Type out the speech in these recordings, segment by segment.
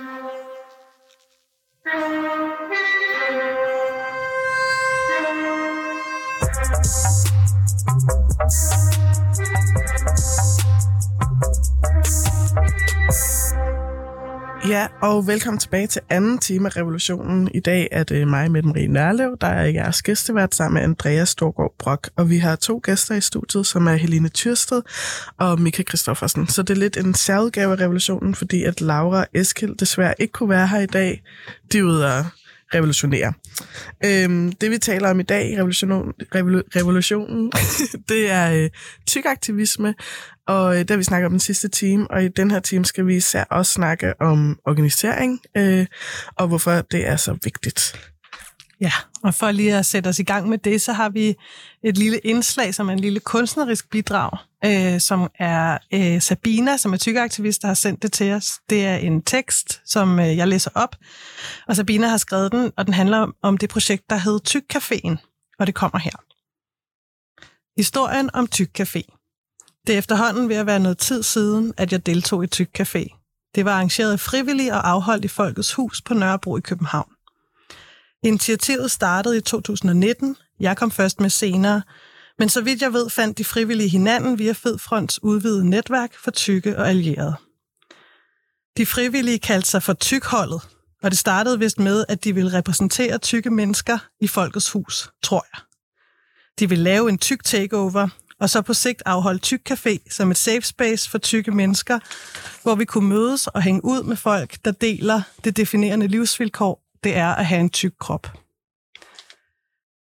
Thank you. Ja, og velkommen tilbage til anden time af revolutionen. I dag er det mig, med Marie Nørlev, der er jeres gæstevært sammen med Andreas Storgård Brock. Og vi har to gæster i studiet, som er Helene Tyrsted og Mika Kristoffersen. Så det er lidt en særudgave af revolutionen, fordi at Laura Eskild desværre ikke kunne være her i dag. De er ude at revolutionere. Øhm, det vi taler om i dag i revolution, revolu, revolutionen, det er øh, tykaktivisme, og øh, det har vi snakket om den sidste time, og i den her time skal vi især også snakke om organisering, øh, og hvorfor det er så vigtigt. Ja, og for lige at sætte os i gang med det, så har vi et lille indslag, som er en lille kunstnerisk bidrag, øh, som er øh, Sabina, som er tykkeaktivist, der har sendt det til os. Det er en tekst, som øh, jeg læser op, og Sabina har skrevet den, og den handler om, om det projekt, der hedder Tykcaféen, og det kommer her. Historien om Tykcafé. Det er efterhånden ved at være noget tid siden, at jeg deltog i Tykcafé. Det var arrangeret frivilligt og afholdt i Folkets Hus på Nørrebro i København. Initiativet startede i 2019. Jeg kom først med senere. Men så vidt jeg ved, fandt de frivillige hinanden via Fedfronts udvidede netværk for tykke og allierede. De frivillige kaldte sig for tykholdet, og det startede vist med, at de ville repræsentere tykke mennesker i Folkets Hus, tror jeg. De ville lave en tyk takeover, og så på sigt afholde Tyk Café som et safe space for tykke mennesker, hvor vi kunne mødes og hænge ud med folk, der deler det definerende livsvilkår, det er at have en tyk krop.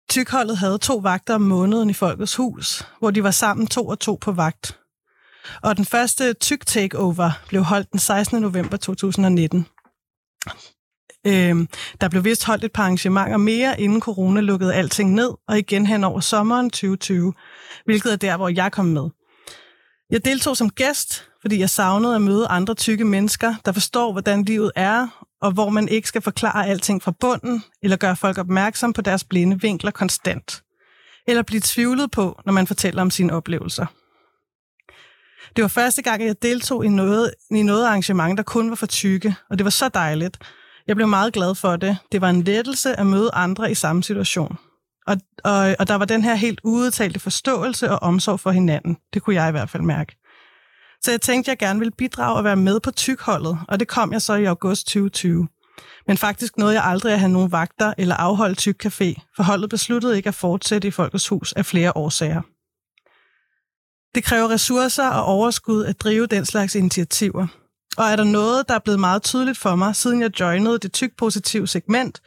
Tykholdet havde to vagter om måneden i Folkets Hus, hvor de var sammen to og to på vagt. Og den første tyk takeover blev holdt den 16. november 2019. Øh, der blev vist holdt et par arrangementer mere, inden corona lukkede alting ned, og igen hen over sommeren 2020, hvilket er der, hvor jeg kom med. Jeg deltog som gæst, fordi jeg savnede at møde andre tykke mennesker, der forstår, hvordan livet er, og hvor man ikke skal forklare alting fra bunden, eller gøre folk opmærksom på deres blinde vinkler konstant, eller blive tvivlet på, når man fortæller om sine oplevelser. Det var første gang, jeg deltog i noget, i noget arrangement, der kun var for tykke, og det var så dejligt. Jeg blev meget glad for det. Det var en lettelse at møde andre i samme situation. Og, og, og der var den her helt udtalte forståelse og omsorg for hinanden. Det kunne jeg i hvert fald mærke. Så jeg tænkte, at jeg gerne ville bidrage og være med på tykholdet, og det kom jeg så i august 2020. Men faktisk nåede jeg aldrig at have nogen vagter eller afholde tyk café, for holdet besluttede ikke at fortsætte i Folkets Hus af flere årsager. Det kræver ressourcer og overskud at drive den slags initiativer. Og er der noget, der er blevet meget tydeligt for mig, siden jeg joinede det tyk-positive segment,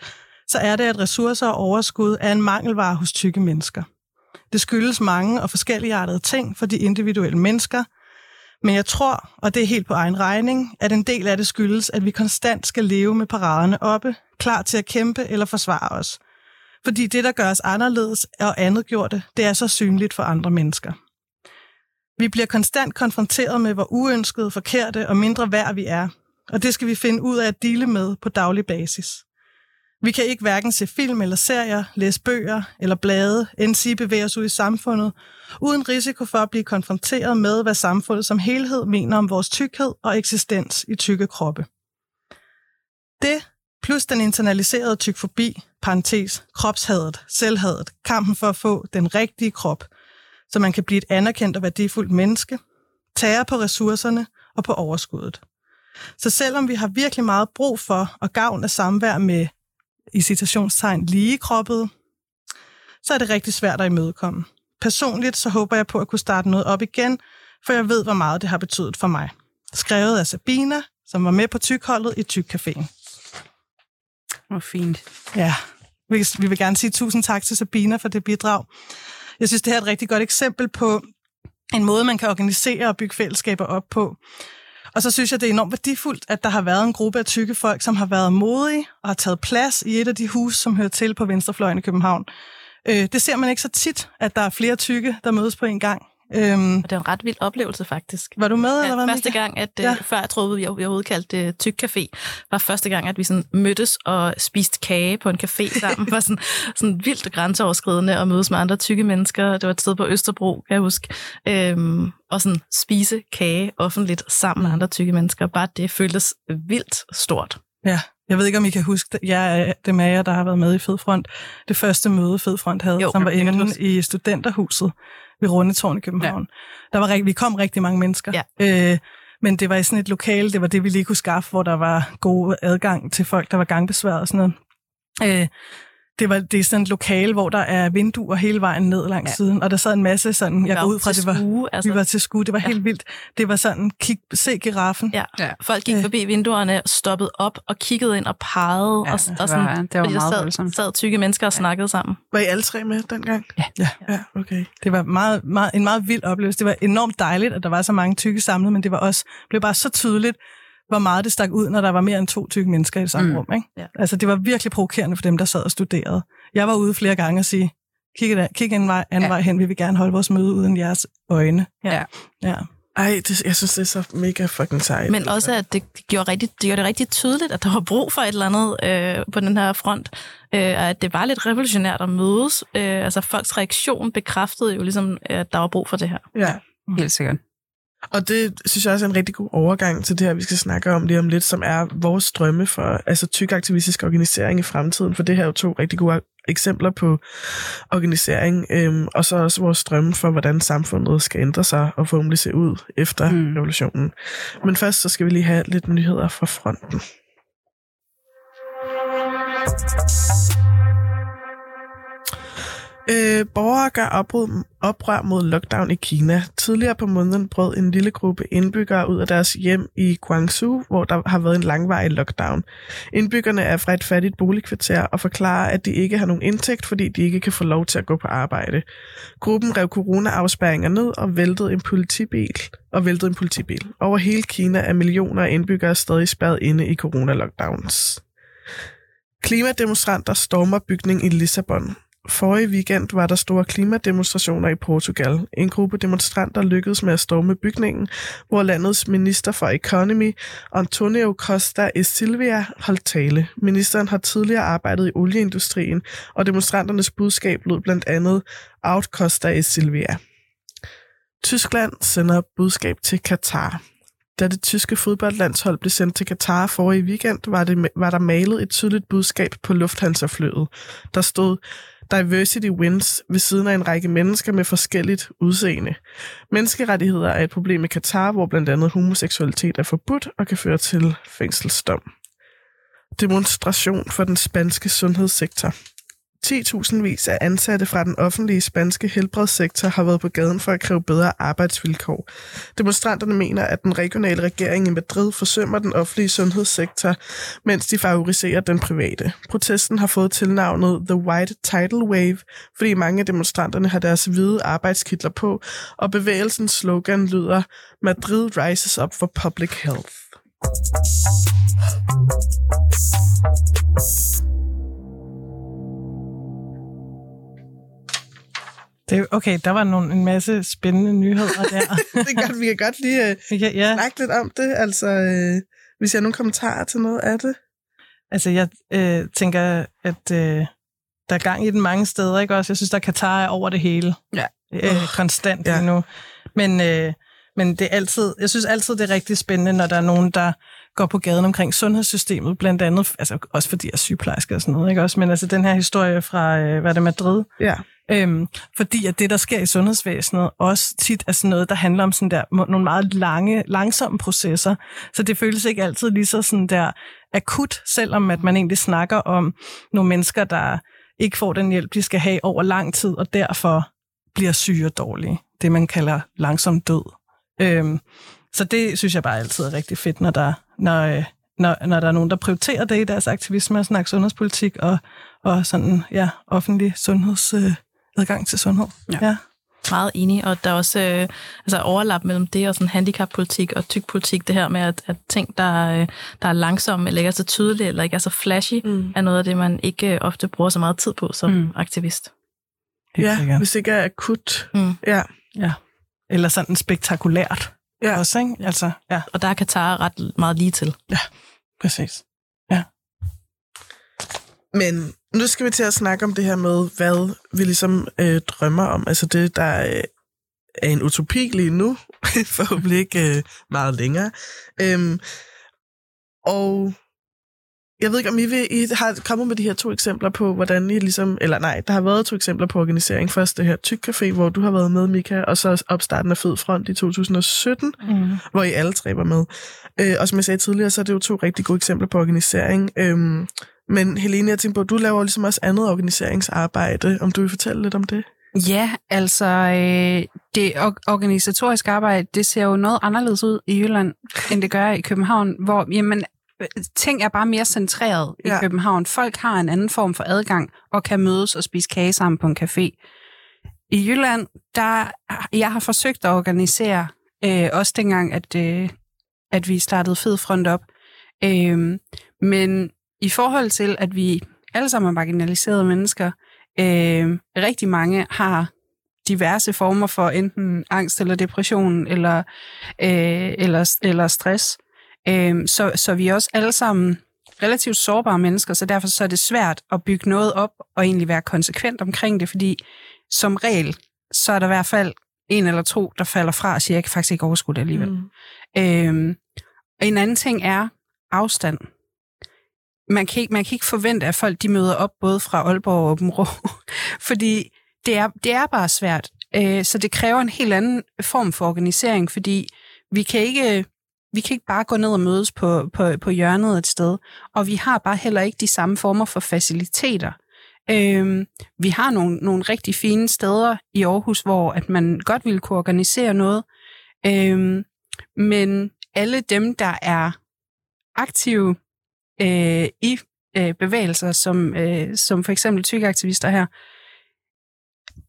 så er det, at ressourcer og overskud er en mangelvare hos tykke mennesker. Det skyldes mange og forskelligartede ting for de individuelle mennesker – men jeg tror, og det er helt på egen regning, at en del af det skyldes, at vi konstant skal leve med paraderne oppe, klar til at kæmpe eller forsvare os. Fordi det, der gør os anderledes og andet gjort det er så synligt for andre mennesker. Vi bliver konstant konfronteret med, hvor uønskede, forkerte og mindre værd vi er, og det skal vi finde ud af at dele med på daglig basis. Vi kan ikke hverken se film eller serier, læse bøger eller blade, end sige bevæge os ud i samfundet, uden risiko for at blive konfronteret med, hvad samfundet som helhed mener om vores tykkhed og eksistens i tykke kroppe. Det, plus den internaliserede tykfobi, parentes, kropshadet, selvhadet, kampen for at få den rigtige krop, så man kan blive et anerkendt og værdifuldt menneske, tager på ressourcerne og på overskuddet. Så selvom vi har virkelig meget brug for og gavn af samvær med i citationstegn lige kroppet, så er det rigtig svært at imødekomme. Personligt så håber jeg på at kunne starte noget op igen, for jeg ved, hvor meget det har betydet for mig. Skrevet af Sabina, som var med på tykholdet i Tykcaféen. Hvor fint. Ja, vi vil gerne sige tusind tak til Sabina for det bidrag. Jeg synes, det her er et rigtig godt eksempel på en måde, man kan organisere og bygge fællesskaber op på. Og så synes jeg, det er enormt værdifuldt, at der har været en gruppe af tykke folk, som har været modige og har taget plads i et af de huse, som hører til på Venstrefløjen i København. Øh, det ser man ikke så tit, at der er flere tykke, der mødes på en gang. Øhm, Og det var en ret vild oplevelse, faktisk. var du med, eller Ja, hvad, første gang, at Ja. ja. før jeg troede, vi overhovedet kaldte det Tyk Café, var første gang, at vi sådan mødtes og spiste kage på en café sammen. var sådan, sådan vildt grænseoverskridende at mødes med andre tykke mennesker. Det var et sted på Østerbro, kan jeg huske. Øhm, og sådan spise kage offentligt sammen med andre tykke mennesker. Bare det føltes vildt stort. Ja, jeg ved ikke, om I kan huske. Jeg er dem af jer, der har været med i Fedfront. Det første møde, Fedfront havde, Jo, som var inde i studenterhuset ved Rundetårn i København. Ja. Der var vi kom rigtig mange mennesker. Ja. Øh, men det var i sådan et lokale, det var det, vi lige kunne skaffe, hvor der var god adgang til folk, der var gangbesværet og sådan noget. Øh, det, var, det er sådan et lokale, hvor der er vinduer hele vejen ned langs ja. Ja. siden, og der sad en masse sådan, jeg går ud fra, det var, skue, altså, vi var til skue, det var Ja. helt vildt. Det var sådan, kig, se giraffen. Ja. Ja. Folk gik Øh. forbi vinduerne, stoppede op og kiggede ind og pegede. Ja, og, det og sådan, var- det var fordi der meget sad, voldsomt. sad tykke mennesker og snakkede sammen. Var I alle tre med dengang? Ja. Ja. Ja, okay. Det var meget, meget, en meget vild oplevelse. Det var enormt dejligt, at der var så mange tykke samlet, men det var også blev bare så tydeligt, hvor meget det stak ud, når der var mere end to tykke mennesker i det samme mm. Mm. rum. Ikke? Ja. Altså, det var virkelig provokerende for dem, der sad og studerede. Jeg var ude flere gange og sige, kig, et- kig en vej, anden ja. Ja. vej hen, vi vil gerne holde vores møde uden jeres øjne. Ja. ja. Ej, det, jeg synes, det er så mega fucking sejt. Men også, at det gjorde, rigtig, det gjorde det rigtig tydeligt, at der var brug for et eller andet øh, på den her front. Øh, og at det var lidt revolutionært at mødes. Øh, altså, folks reaktion bekræftede jo ligesom, at der var brug for det her. Ja. Helt sikkert. Og det synes jeg også er en rigtig god overgang til det her, vi skal snakke om lige om lidt, som er vores drømme for altså tyk aktivistisk organisering i fremtiden, for det her er jo to rigtig gode eksempler på organisering, øhm, og så også vores drømme for, hvordan samfundet skal ændre sig og forhåbentlig se ud efter mm. Mm. revolutionen. Men først så skal vi lige have lidt nyheder fra fronten. Øh, borgere gør oprør, oprør mod lockdown i Kina. Tidligere på måneden brød en lille gruppe indbyggere ud af deres hjem i Guangzhou, hvor der har været en langvarig lockdown. Indbyggerne er fra et fattigt boligkvarter og forklarer, at de ikke har nogen indtægt, fordi de ikke kan få lov til at gå på arbejde. Gruppen rev corona-afspærringer ned og væltede en politibil. Og væltede en politibil. Over hele Kina er millioner af indbyggere stadig spærret inde i corona-lockdowns. Klimademonstranter stormer bygning i Lissabon. Forrige weekend var der store klimademonstrationer i Portugal. En gruppe demonstranter lykkedes med at storme bygningen, hvor landets minister for Economy, Antonio Costa e Silvia, holdt tale. Ministeren har tidligere arbejdet i olieindustrien, og demonstranternes budskab lød blandt andet Out Costa e Silvia. Tyskland sender budskab til Katar. Da det tyske fodboldlandshold blev sendt til Katar forrige weekend, var, det, var der malet et tydeligt budskab på Lufthansa-flyet. Der stod, Diversity wins ved siden af en række mennesker med forskelligt udseende. Menneskerettigheder er et problem i Katar, hvor blandt andet homoseksualitet er forbudt og kan føre til fængselsdom. Demonstration for den spanske sundhedssektor. 10.000 vis af ansatte fra den offentlige spanske helbredssektor har været på gaden for at kræve bedre arbejdsvilkår. Demonstranterne mener, at den regionale regering i Madrid forsømmer den offentlige sundhedssektor, mens de favoriserer den private. Protesten har fået tilnavnet The White Tidal Wave, fordi mange af demonstranterne har deres hvide arbejdskitler på, og bevægelsens slogan lyder Madrid rises up for public health. Det, okay, der var nogle, en masse spændende nyheder der. det godt, vi kan godt lige øh, kan, ja, snakke lidt om det. Altså, øh, hvis jeg har nogle kommentarer til noget af det. altså jeg øh, tænker, at øh, der er gang i den mange steder, ikke også? Jeg synes, der er Katar er over det hele. Ja. Øh, konstant Ja. ja. nu. Men, øh, men det er altid, jeg synes altid, det er rigtig spændende, når der er nogen, der går på gaden omkring sundhedssystemet, blandt andet, altså også fordi jeg er sygeplejerske og sådan noget, ikke også? Men altså den her historie fra, øh, hvad er det, Madrid, Ja. Øhm, fordi at det, der sker i sundhedsvæsenet, også tit er sådan noget, der handler om sådan der, nogle meget lange, langsomme processer. Så det føles ikke altid lige så sådan der akut, selvom at man egentlig snakker om nogle mennesker, der ikke får den hjælp, de skal have over lang tid, og derfor bliver syge og dårlige. Det, man kalder langsom død. Øhm, så det synes jeg bare altid er rigtig fedt, når der, når, øh, når, når der er nogen, der prioriterer det i deres aktivisme og snakke sundhedspolitik og, og sådan, ja, offentlig sundheds, øh, adgang til sundhed. Ja. ja. Meget enig, og der er også øh, altså overlap mellem det og sådan handicappolitik og tykpolitik, det her med, at, at ting, der, øh, der er langsomme, eller ikke er så tydelige, eller ikke er så flashy, Mm. er noget af det, man ikke øh, ofte bruger så meget tid på som Mm. mm. aktivist. Helt Ja, sikkert. hvis det ikke er akut. Mm. Ja. Ja. eller sådan spektakulært. Ja. Også, ikke? Altså, ja, Og der er Katar ret meget lige til. præcis. Men nu skal vi til at snakke om det her med, hvad vi ligesom øh, drømmer om. Altså det, der øh, er en utopi lige nu, forhåbentlig ikke øh, meget længere. Øhm, og jeg ved ikke, om I, vil, I har kommet med de her to eksempler på, hvordan I ligesom... Eller nej, der har været to eksempler på organisering. Først det her Tyk Café, hvor du har været med, Mika, og så opstarten af Fed Front i 2017, Mm. hvor I alle tre var med. Øh, og som jeg sagde tidligere, så er det jo to rigtig gode eksempler på organisering. Øhm, men Helene, jeg tænker på, at du laver ligesom også andet organiseringsarbejde. Om du vil fortælle lidt om det? Ja, altså øh, det or- organisatoriske arbejde, det ser jo noget anderledes ud i Jylland, end det gør i København, hvor jamen, ting er bare mere centreret i Ja. København. Folk har en anden form for adgang og kan mødes og spise kage sammen på en café. I Jylland, der jeg har forsøgt at organisere, øh, også dengang, at, øh, at vi startede Fed Front op. Øh, men i forhold til, at vi alle sammen er marginaliserede mennesker, øh, rigtig mange har diverse former for enten angst eller depression eller, øh, eller, eller stress. Øh, så, så vi er også alle sammen relativt sårbare mennesker, så derfor så er det svært at bygge noget op og egentlig være konsekvent omkring det, fordi som regel, så er der i hvert fald en eller to, der falder fra og siger, jeg kan faktisk ikke overskue det alligevel. Mm. Øhm, og en anden ting er afstand. Man kan, ikke, man kan ikke forvente, at folk de møder op både fra Aalborg og Åben Rå, fordi det er, det er bare svært. Øh, så det kræver en helt anden form for organisering, fordi vi kan ikke, vi kan ikke bare gå ned og mødes på, på, på hjørnet et sted, og vi har bare heller ikke de samme former for faciliteter. Øhm, vi har nogle, nogle rigtig fine steder i Aarhus, hvor at man godt ville kunne organisere noget, øhm, men alle dem, der er aktive øh, i øh, bevægelser, som, øh, som for eksempel tykkeaktivister her,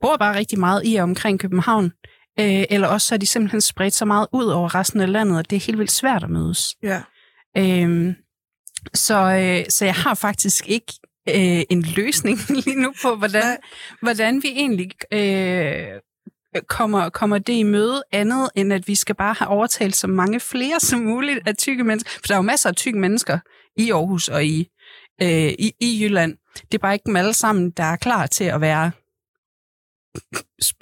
bor bare rigtig meget i og omkring København, øh, eller også så er de simpelthen spredt så meget ud over resten af landet, at det er helt vildt svært at mødes. Ja. Øhm, så, øh, så jeg har faktisk ikke øh, en løsning lige nu på, hvordan, hvordan vi egentlig øh, kommer, kommer det i møde andet, end at vi skal bare have overtalt så mange flere som muligt af tykke mennesker. For der er jo masser af tykke mennesker i Aarhus og i, øh, i, i Jylland. Det er bare ikke dem alle sammen, der er klar til at være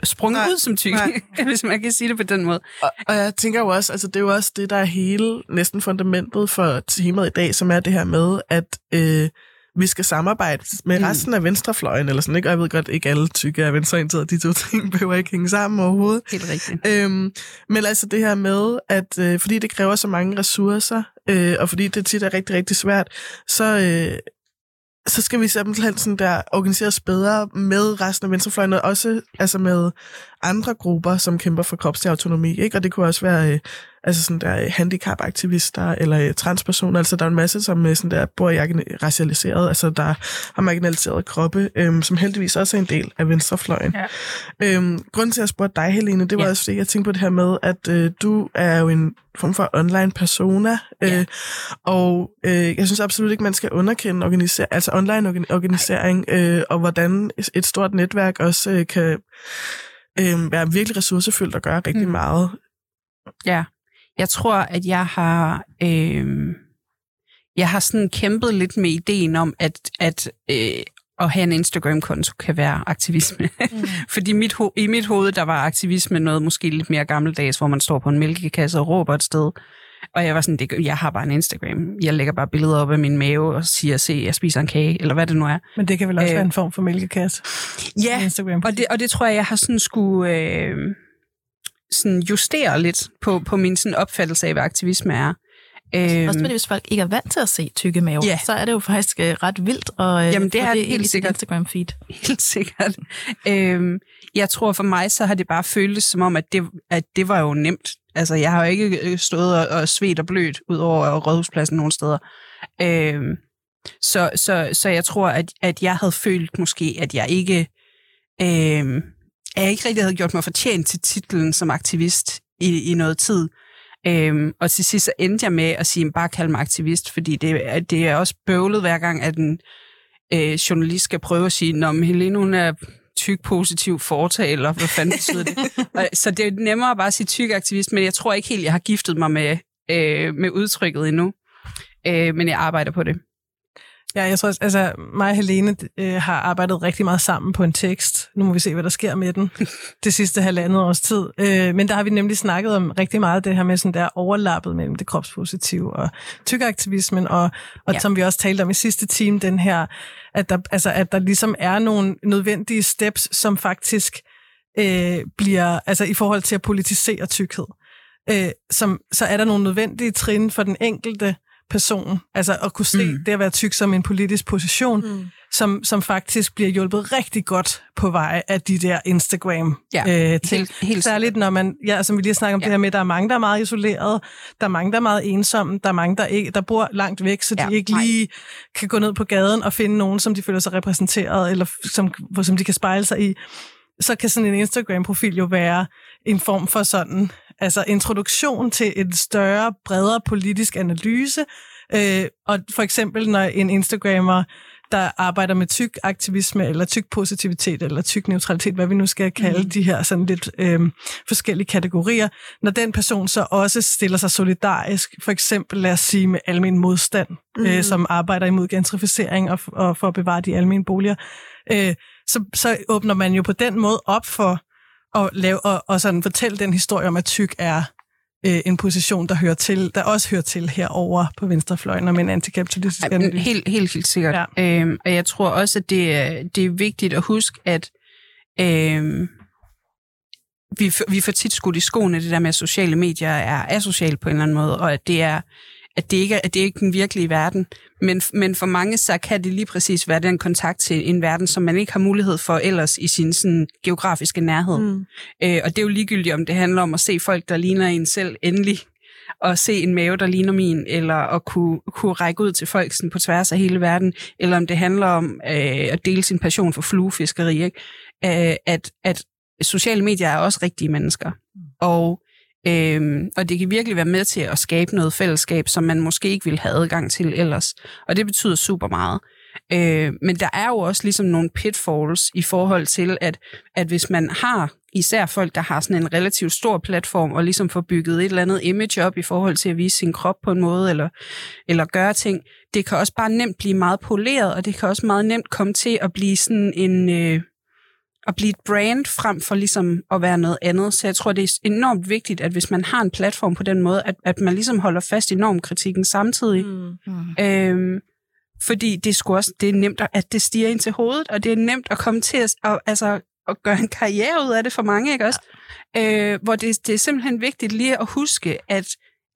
sprunget Nej, ud som nej. hvis man kan sige det på den måde. Og, og jeg tænker jo også, altså det er jo også det, der er hele næsten fundamentet for temaet i dag, som er det her med, at øh, vi skal samarbejde med Mm. resten af venstrefløjen, eller sådan, ikke? Og jeg ved godt, ikke alle tykke er venstreorienterede, de to ting behøver ikke hænge sammen overhovedet. Helt rigtigt. Øhm, men altså det her med, at øh, fordi det kræver så mange ressourcer, øh, og fordi det tit er rigtig, rigtig svært, så, øh, så skal vi simpelthen sådan der organiseres bedre med resten af venstrefløjen, og også altså med andre grupper, som kæmper for kropslig autonomi. Ikke? Og det kunne også være øh, altså sådan der, øh, handicapaktivister eller øh, transpersoner. Altså der er en masse, som øh, sådan der, bor i racialiseret, altså der har marginaliseret kroppe, øh, som heldigvis også er en del af venstrefløjen. Ja. Øhm, grunden til, at jeg spurgte dig, Helene, det var Ja. også, fordi jeg tænkte på det her med, at øh, du er jo en form for online persona, øh, Ja. og øh, jeg synes absolut ikke, man skal underkende organiser- altså online organ- organisering, øh, og hvordan et stort netværk også øh, kan øh, være virkelig ressourcefyldt og gøre rigtig Mm. meget. Ja, jeg tror, at jeg har, øh, jeg har sådan kæmpet lidt med ideen om, at, at øh, at have en Instagram-konto kan være aktivisme. Mm. Fordi mit ho- i mit hoved, der var aktivisme noget måske lidt mere gammeldags, hvor man står på en mælkekasse og råber et sted. Og jeg var sådan, det, jeg har bare en Instagram. Jeg lægger bare billeder op af min mave og siger, se, jeg spiser en kage, eller hvad det nu er. Men det kan vel også Øh. være en form for mælkekasse Ja, på Instagram. og det, og det tror jeg, jeg har sådan skulle øh, sådan justere lidt på, på min sådan opfattelse af, hvad aktivisme er. Øhm, Også fordi, hvis folk ikke er vant til at se tykke maver, Ja. så er det jo faktisk øh, ret vildt at øh, Jamen, det er det helt sikkert. Instagram-feed. helt sikkert. øhm, jeg tror for mig, så har det bare føltes som om, at det, at det var jo nemt. Altså, jeg har jo ikke øh, stået og, og svedt og blødt ud over Rådhuspladsen nogen steder. Øhm, så, så, så jeg tror, at, at jeg havde følt måske, at jeg ikke, øhm, at jeg ikke rigtig havde gjort mig fortjent til titlen som aktivist i, i noget tid. Øhm, og til sidst så endte jeg med at sige, bare kald mig aktivist, fordi det, det er også bøvlet hver gang, at en øh, journalist skal prøve at sige, at Helene hun er tyk positiv fortaler, hvad fanden betyder det? Og, så det er nemmere bare at sige tyk aktivist, men jeg tror ikke helt, jeg har giftet mig med, øh, med udtrykket endnu. Øh, men jeg arbejder på det. Ja, jeg tror også, altså mig og Helene øh, har arbejdet rigtig meget sammen på en tekst. Nu må vi se, hvad der sker med den det sidste halvandet års tid. Øh, men der har vi nemlig snakket om rigtig meget det her med sådan der overlappet mellem det kropspositive og tykaktivismen, og, og ja. som vi også talte om i sidste time, den her, at der, altså, at der ligesom er nogle nødvendige steps, som faktisk øh, bliver, altså i forhold til at politisere tykkhed. Øh, som, så er der nogle nødvendige trin for den enkelte, person. Altså at kunne se mm. det at være tyk som en politisk position, mm. som, som faktisk bliver hjulpet rigtig godt på vej af de der Instagram ja, øh, ting. Helt, helt Særligt når man, ja, som vi lige snakker om ja. det her med, der er mange, der er meget isoleret, der er mange, der er meget ensomme, der er mange, der, ikke, der bor langt væk, så de ja, ikke lige nej. kan gå ned på gaden og finde nogen, som de føler sig repræsenteret, eller som, som de kan spejle sig i. Så kan sådan en Instagram-profil jo være en form for sådan altså introduktion til en større, bredere politisk analyse. Øh, og for eksempel, når en Instagrammer, der arbejder med tyk aktivisme, eller tyk positivitet, eller tyk neutralitet, hvad vi nu skal kalde mm. de her sådan lidt øh, forskellige kategorier, når den person så også stiller sig solidarisk, for eksempel lad os sige med almen modstand, mm. øh, som arbejder imod gentrificering og, og for at bevare de almene boliger, øh, så, så åbner man jo på den måde op for og, lave, og, og sådan fortælle den historie om, at tyk er øh, en position, der hører til, der også hører til herover på venstrefløjen og med en antikapitalistisk analyse. Helt, helt, helt sikkert. Ja. Øhm, og jeg tror også, at det er, det er vigtigt at huske, at øhm, vi, vi får tit skudt i skoene det der med, at sociale medier er asociale på en eller anden måde, og at det er at det ikke er, at det ikke er den virkelige verden. Men, men for mange, så kan det lige præcis være den kontakt til en verden, som man ikke har mulighed for ellers i sin sådan, geografiske nærhed. Mm. Øh, og det er jo ligegyldigt, om det handler om at se folk, der ligner en selv endelig, og se en mave, der ligner min, eller at kunne, kunne række ud til folk sådan, på tværs af hele verden, eller om det handler om øh, at dele sin passion for fluefiskeri. Ikke? Øh, at, at sociale medier er også rigtige mennesker. Mm. Og Øhm, og det kan virkelig være med til at skabe noget fællesskab, som man måske ikke ville have adgang til ellers. Og det betyder super meget. Øh, men der er jo også ligesom nogle pitfalls i forhold til, at, at hvis man har især folk, der har sådan en relativt stor platform, og ligesom får bygget et eller andet image op i forhold til at vise sin krop på en måde, eller, eller gøre ting, det kan også bare nemt blive meget poleret, og det kan også meget nemt komme til at blive sådan en... Øh, at blive et brand frem for ligesom at være noget andet. Så jeg tror, det er enormt vigtigt, at hvis man har en platform på den måde, at, at man ligesom holder fast i normkritikken samtidig. Mm. Mm. Øhm, fordi det er, også, det er nemt, at det stiger ind til hovedet, og det er nemt at komme til at, og, altså, at gøre en karriere ud af det for mange, ikke også? Ja. Øh, hvor det, det er simpelthen vigtigt lige at huske, at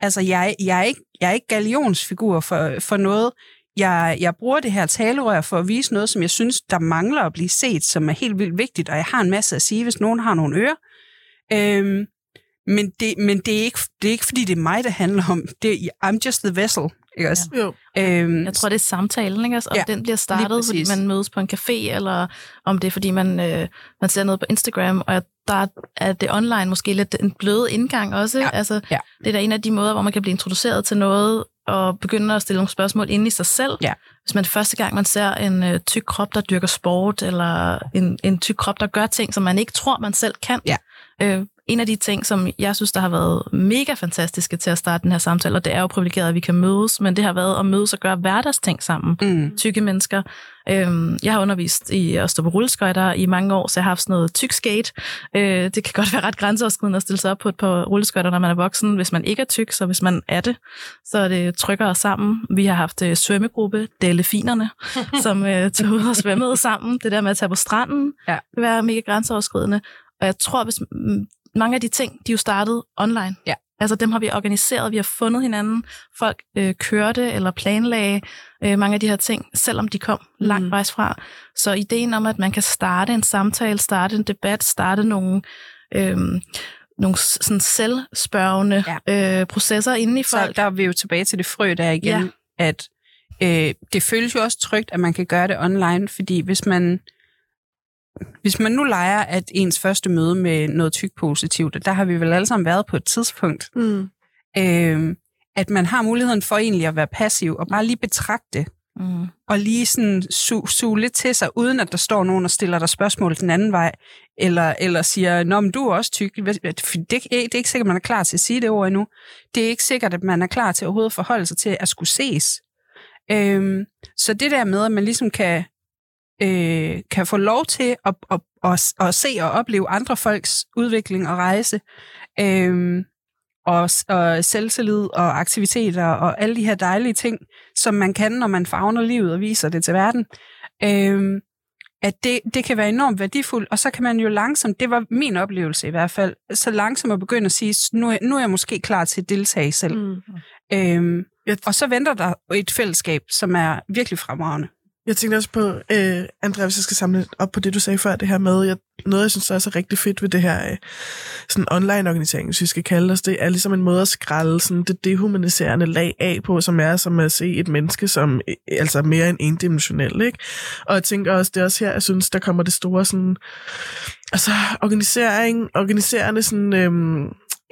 altså, jeg, jeg, er ikke, jeg er ikke galionsfigur for, for noget jeg, jeg bruger det her talerør for at vise noget, som jeg synes, der mangler at blive set, som er helt vildt vigtigt, og jeg har en masse at sige, hvis nogen har nogle ører. Øhm, men det, men det, er ikke, det er ikke, fordi det er mig, det handler om. Det er, I'm just the vessel. Ikke også? Ja. Jo. Øhm, jeg tror, det er samtalen, ikke? Altså, om ja, den bliver startet, fordi man mødes på en café, eller om det er, fordi man, øh, man ser noget på Instagram, og der er det online måske lidt en blød indgang også. Ja. Altså, ja. Det er da en af de måder, hvor man kan blive introduceret til noget, og begynde at stille nogle spørgsmål ind i sig selv. Ja. Hvis man første gang man ser en øh, tyk krop, der dyrker sport, eller en, en tyk krop, der gør ting, som man ikke tror, man selv kan, ja. øh, en af de ting, som jeg synes, der har været mega fantastiske til at starte den her samtale, og det er jo privilegeret, at vi kan mødes, men det har været at mødes og gøre hverdagsting sammen. Mm. Tykke mennesker. Øhm, jeg har undervist i at stå på rulleskøjter i mange år, så jeg har haft sådan noget tyk skate. Øh, det kan godt være ret grænseoverskridende at stille sig op på et par rulleskøjter, når man er voksen, hvis man ikke er tyk, så hvis man er det, så er det tryggere sammen. Vi har haft øh, svømmegruppe, Delfinerne, som øh, tog ud og svømmede sammen. Det der med at tage på stranden, ja. det være mega grænseoverskridende. Og jeg tror, hvis mange af de ting, de er jo startet online. Ja. Altså dem har vi organiseret, vi har fundet hinanden. Folk øh, kørte eller planlagde øh, mange af de her ting, selvom de kom mm. langt vejs fra. Så ideen om, at man kan starte en samtale, starte en debat, starte nogle... Øh, nogle sådan selvspørgende ja. øh, processer inde i folk. Så der er vi jo tilbage til det frø der igen, ja. at øh, det føles jo også trygt, at man kan gøre det online, fordi hvis man hvis man nu leger, at ens første møde med noget tyk positivt, der har vi vel alle sammen været på et tidspunkt, mm. øh, at man har muligheden for egentlig at være passiv og bare lige betragte Mm. og lige sådan su- suge lidt til sig, uden at der står nogen og stiller dig spørgsmål den anden vej, eller, eller siger, nå, men du er også tyk. Det, det, det er ikke sikkert, at man er klar til at sige det ord endnu. Det er ikke sikkert, at man er klar til overhovedet at forholde sig til at skulle ses. Øhm, så det der med, at man ligesom kan, øh, kan få lov til at, at, at, at se og opleve andre folks udvikling og rejse, øh, og, og selvtillid og aktiviteter og alle de her dejlige ting, som man kan, når man fagner livet og viser det til verden, øh, at det, det kan være enormt værdifuldt, og så kan man jo langsomt, det var min oplevelse i hvert fald, så langsomt at begynde at sige, nu er, nu er jeg måske klar til at deltage selv. Mm. Øhm, og så venter der et fællesskab, som er virkelig fremragende. Jeg tænkte også på, øh, Andrea, hvis jeg skal samle op på det, du sagde før, det her med, jeg, noget, jeg synes også er rigtig fedt ved det her øh, sådan online-organisering, hvis vi skal kalde os det, er ligesom en måde at skralde sådan det dehumaniserende lag af på, som er som at se et menneske som øh, altså mere end endimensionel, ikke? Og jeg tænker også, det er også her, jeg synes, der kommer det store sådan, altså organisering, organiserende sådan, Øh,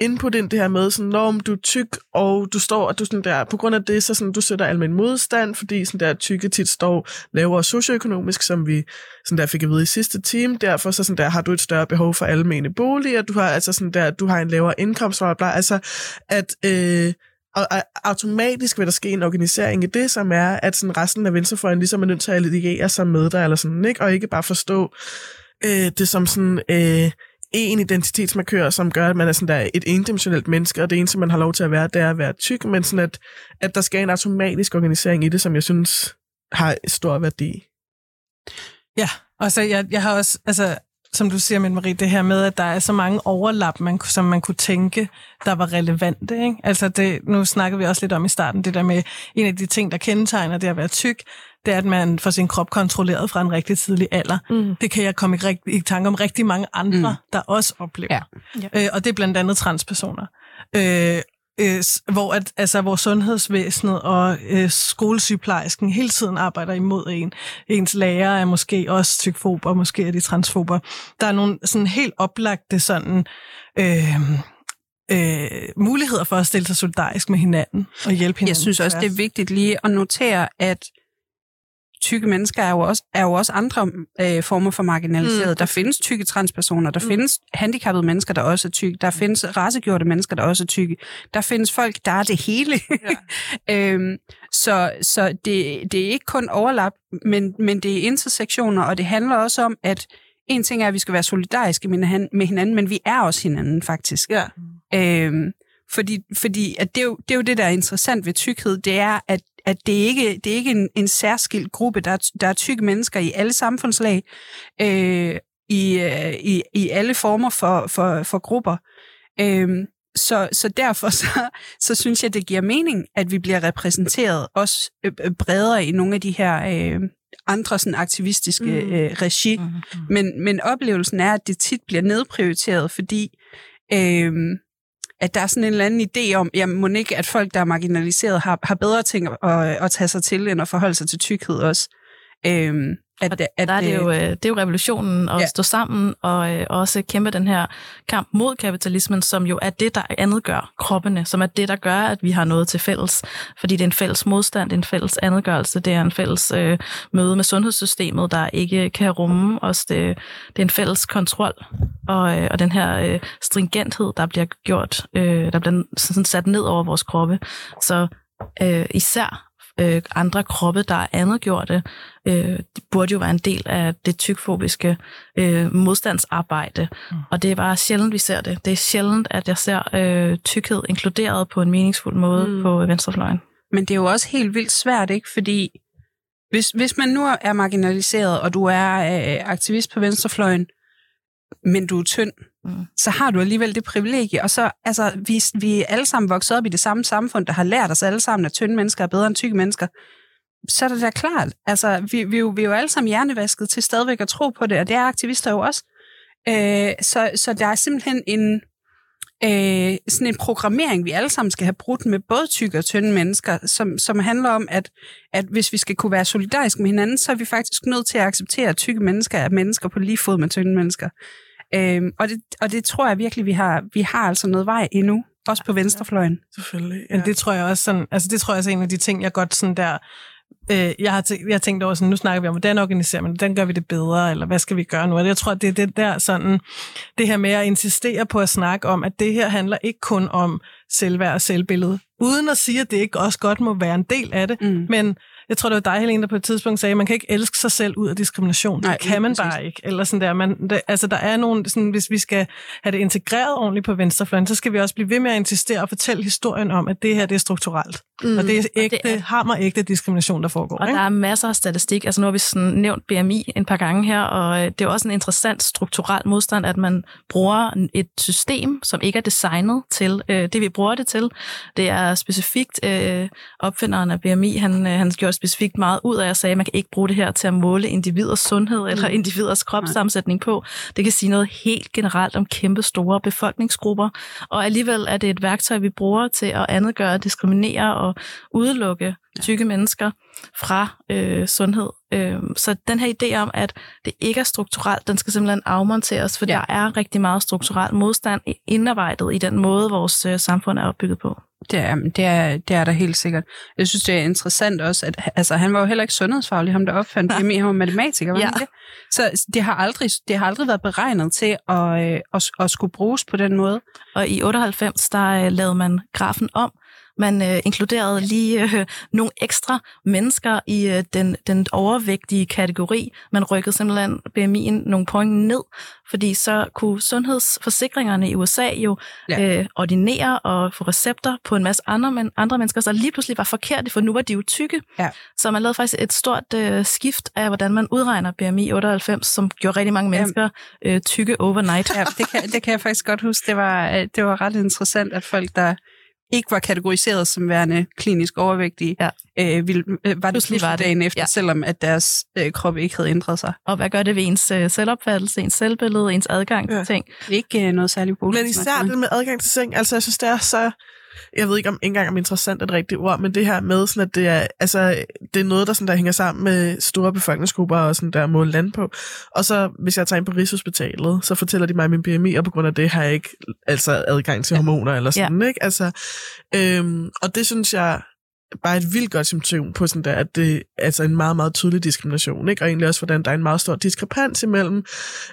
input ind det her med, sådan, når du er tyk, og du står, og du sådan der, på grund af det, så sådan, du sætter almindelig modstand, fordi sådan der tykke tit står lavere socioøkonomisk, som vi sådan der fik at vide i sidste time, derfor så sådan der, har du et større behov for almene boliger, du har altså sådan der, du har en lavere indkomst, bla, bla, altså at øh, og, og automatisk vil der ske en organisering i det, som er, at sådan resten af venstrefløjen ligesom er nødt til at alliere sig med dig, eller sådan, ikke? og ikke bare forstå øh, det som sådan... Øh, en identitetsmarkør, som gør, at man er sådan der et endimensionelt menneske, og det eneste, man har lov til at være, det er at være tyk, men sådan at, at der skal en automatisk organisering i det, som jeg synes har stor værdi. Ja, og så jeg, jeg har også, altså, som du siger, Marie, det her med, at der er så mange overlap, man, som man kunne tænke, der var relevante. Ikke? Altså det, nu snakker vi også lidt om i starten, det der med, en af de ting, der kendetegner det at være tyk, det er, at man får sin krop kontrolleret fra en rigtig tidlig alder. Mm. Det kan jeg komme i, rigt- i tanke om rigtig mange andre, mm. der også oplever. Ja. Øh, og det er blandt andet transpersoner. Øh, øh, hvor at, altså, hvor sundhedsvæsenet og øh, skolesygeplejersken hele tiden arbejder imod en. Ens lærer er måske også tykfober, måske er de transfober. Der er nogle sådan helt oplagte sådan... Øh, øh, muligheder for at stille sig solidarisk med hinanden og hjælpe hinanden. Jeg synes også, det er vigtigt lige at notere, at tykke mennesker er jo også, er jo også andre øh, former for marginaliseret. Mm. Der findes tykke transpersoner, der mm. findes handicappede mennesker, der også er tykke, der findes rasegjorte mennesker, der også er tykke, der findes folk, der er det hele. Ja. øhm, så så det, det er ikke kun overlap, men, men det er intersektioner, og det handler også om, at en ting er, at vi skal være solidariske med hinanden, men vi er også hinanden faktisk. Ja. Øhm, fordi, fordi at det, er jo, det er jo det, der er interessant ved tykkhed, det er, at, at det ikke det er ikke en, en særskilt gruppe. Der er, der er tykke mennesker i alle samfundslag, øh, i, øh, i, i alle former for, for, for grupper. Øh, så, så derfor så, så synes jeg, det giver mening, at vi bliver repræsenteret også øh, bredere i nogle af de her øh, andre sådan aktivistiske mm. øh, regi. Mm-hmm. Men, men oplevelsen er, at det tit bliver nedprioriteret, fordi øh, at der er sådan en eller anden idé om, jamen må ikke, at folk, der er marginaliseret, har, har bedre ting at, at tage sig til, end at forholde sig til tykkhed også. Øhm, at, og at, der er det, jo, øh, det er jo revolutionen at ja. stå sammen og øh, også kæmpe den her kamp mod kapitalismen, som jo er det, der andet gør kroppene, som er det, der gør, at vi har noget til fælles. Fordi det er en fælles modstand, det er en fælles andetgørelse, det er en fælles øh, møde med sundhedssystemet, der ikke kan rumme os. Det, det er en fælles kontrol og, øh, og den her øh, stringenthed, der bliver gjort, øh, der bliver sådan sat ned over vores kroppe. Så øh, især øh, andre kroppe, der er andet gjort det, øh, burde jo være en del af det tykfobiske øh, modstandsarbejde. Mm. Og det er bare sjældent, vi ser det. Det er sjældent, at jeg ser øh, tykkhed inkluderet på en meningsfuld måde mm. på venstrefløjen. Men det er jo også helt vildt svært, ikke? Fordi hvis, hvis man nu er marginaliseret, og du er øh, aktivist på venstrefløjen, men du er tynd, mm. så har du alligevel det privilegie. Og så, altså, vi, vi er alle sammen vokset op i det samme samfund, der har lært os alle sammen, at tynde mennesker er bedre end tykke mennesker. Så er det da klart. Altså, vi, vi, vi er jo alle sammen hjernevasket til stadigvæk at tro på det, og det er aktivister jo også. Øh, så, så der er simpelthen en, øh, sådan en programmering, vi alle sammen skal have brudt med både tykke og tynde mennesker, som, som handler om, at, at hvis vi skal kunne være solidariske med hinanden, så er vi faktisk nødt til at acceptere, at tykke mennesker er mennesker på lige fod med tynde mennesker. Øhm, og, det, og det tror jeg virkelig, vi har, vi har altså noget vej endnu. Også på venstrefløjen. Ja, selvfølgelig. Ja. Men det tror jeg også sådan, altså det tror jeg også er en af de ting, jeg godt sådan der øh, jeg, har tænkt, jeg har tænkt over sådan, nu snakker vi om, hvordan organiserer man hvordan gør vi det bedre, eller hvad skal vi gøre nu? Og jeg tror, det er det der sådan, det her med at insistere på at snakke om, at det her handler ikke kun om selvværd og selvbillede, uden at sige, at det ikke også godt må være en del af det, Mm. men jeg tror, det var dig, Helene, der på et tidspunkt sagde, at man kan ikke elske sig selv ud af diskrimination. Nej, det kan man præcis. bare ikke. Eller sådan der. Man, det, altså, der er nogle, sådan, hvis vi skal have det integreret ordentligt på venstrefløjen, så skal vi også blive ved med at insistere og fortælle historien om, at det her det er strukturelt. Mm. Og det er ægte, det er- hammer ægte diskrimination, der foregår. Og ikke? der er masser af statistik. Altså nu har vi sådan nævnt BMI en par gange her, og øh, det er også en interessant strukturel modstand, at man bruger et system, som ikke er designet til øh, det, vi bruger det til. Det er specifikt øh, opfinderen af BMI, han, øh, han gjorde specifikt meget ud af at sige, at man kan ikke bruge det her til at måle individers sundhed eller individers kropssammensætning på. Det kan sige noget helt generelt om kæmpe store befolkningsgrupper, og alligevel er det et værktøj, vi bruger til at andetgøre, diskriminere og udelukke tykke mennesker fra øh, sundhed. Øh, så den her idé om, at det ikke er strukturelt, den skal simpelthen afmonteres, for ja. Ja. der er rigtig meget strukturel modstand indarbejdet i den måde, vores øh, samfund er opbygget på. Det er, det, er, det er der helt sikkert. Jeg synes, det er interessant også, at altså, han var jo heller ikke sundhedsfaglig, ham der opfandt BMI, han var matematiker, var Ja. ja. det? Så det har, aldrig, det har aldrig været beregnet til at, øh, at, at skulle bruges på den måde. Og i 98, der øh, lavede man grafen om. Man øh, inkluderede lige øh, nogle ekstra mennesker i øh, den, den overvægtige kategori. Man rykkede simpelthen BMI'en nogle point ned, fordi så kunne sundhedsforsikringerne i USA jo ja. Øh, ordinere og få recepter på en masse andre, men, andre mennesker, så lige pludselig var forkerte, for nu var de jo tykke. Ja. Så man lavede faktisk et stort øh, skift af, hvordan man udregner BMI 98, som gjorde rigtig mange mennesker øh, tykke overnight. Ja, det kan, det kan jeg faktisk godt huske. Det var, øh, det var ret interessant, at folk, der ikke var kategoriseret som værende klinisk overvægtige, Ja. øh, ville, øh, var det Pludselig var det. dagen efter, Ja. selvom at deres øh, krop ikke havde ændret sig. Og hvad gør det ved ens øh, selvopfattelse, ens selvbillede, ens adgang til Ja. ting? Det er ikke øh, noget særligt Men positivt. især det med adgang til seng, altså jeg synes, det er så... Jeg ved ikke om, ikke engang om interessant er det rigtige ord, men det her med, sådan, at det er, altså, det er noget, der, sådan, der hænger sammen med store befolkningsgrupper og sådan der måle land på. Og så, hvis jeg tager ind på Rigshospitalet, så fortæller de mig min BMI, og på grund af det har jeg ikke altså, adgang til hormoner eller sådan, ja. ikke? Altså, øhm, og det synes jeg bare et vildt godt symptom på sådan der, at det er altså en meget, meget tydelig diskrimination, ikke? Og egentlig også, hvordan der er en meget stor diskrepans imellem,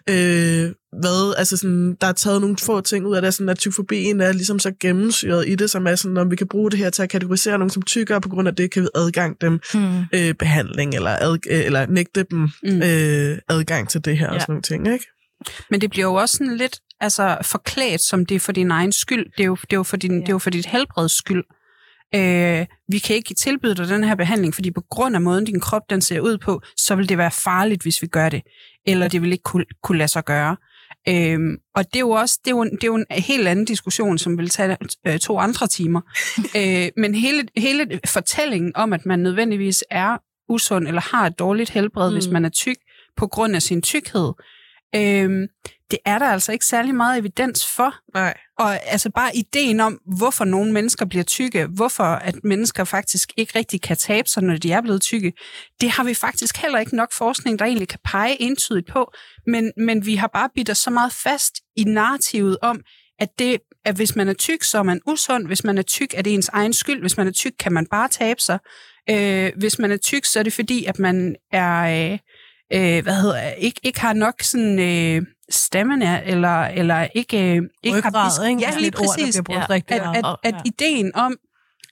øh, hvad, altså sådan, der er taget nogle få ting ud af det, sådan at typofobien er ligesom så gennemsyret i det, som er sådan, om vi kan bruge det her til at kategorisere nogen som tykkere, på grund af det kan vi adgang dem Hmm. øh, behandling, eller, ad, øh, eller nægte dem Mm. øh, adgang til det her og Ja. sådan nogle ting, ikke? Men det bliver jo også sådan lidt altså, forklædt, som det er for din egen skyld. Det er jo, det er jo, for, din, ja. det er jo for dit helbreds skyld. Øh, vi kan ikke tilbyde dig den her behandling, fordi på grund af måden, din krop den ser ud på, så vil det være farligt, hvis vi gør det. Eller det vil ikke kunne, kunne lade sig gøre. Øhm, og det er jo også det er jo, en- det er jo en helt anden diskussion, som vil tage øh, to andre timer. øh, men hele, hele fortællingen om, at man nødvendigvis er usund eller har et dårligt helbred, mm. hvis man er tyk, på grund af sin tykkhed, øhm, det er der altså ikke særlig meget evidens for. Nej. Og altså bare ideen om, hvorfor nogle mennesker bliver tykke, hvorfor at mennesker faktisk ikke rigtig kan tabe sig, når de er blevet tykke, det har vi faktisk heller ikke nok forskning, der egentlig kan pege entydigt på. Men, men vi har bare bidt os så meget fast i narrativet om, at, det, at hvis man er tyk, så er man usund. Hvis man er tyk, er det ens egen skyld. Hvis man er tyk, kan man bare tabe sig. Øh, hvis man er tyk, så er det fordi, at man er... Øh, øh, hvad hedder, ikke, ikke har nok sådan øh, stamina, eller, eller ikke, øh, ikke har... Ryggrad, ikke? Ja, Altså lige ord, præcis. brugt Ja. At, at, at ja. ideen om,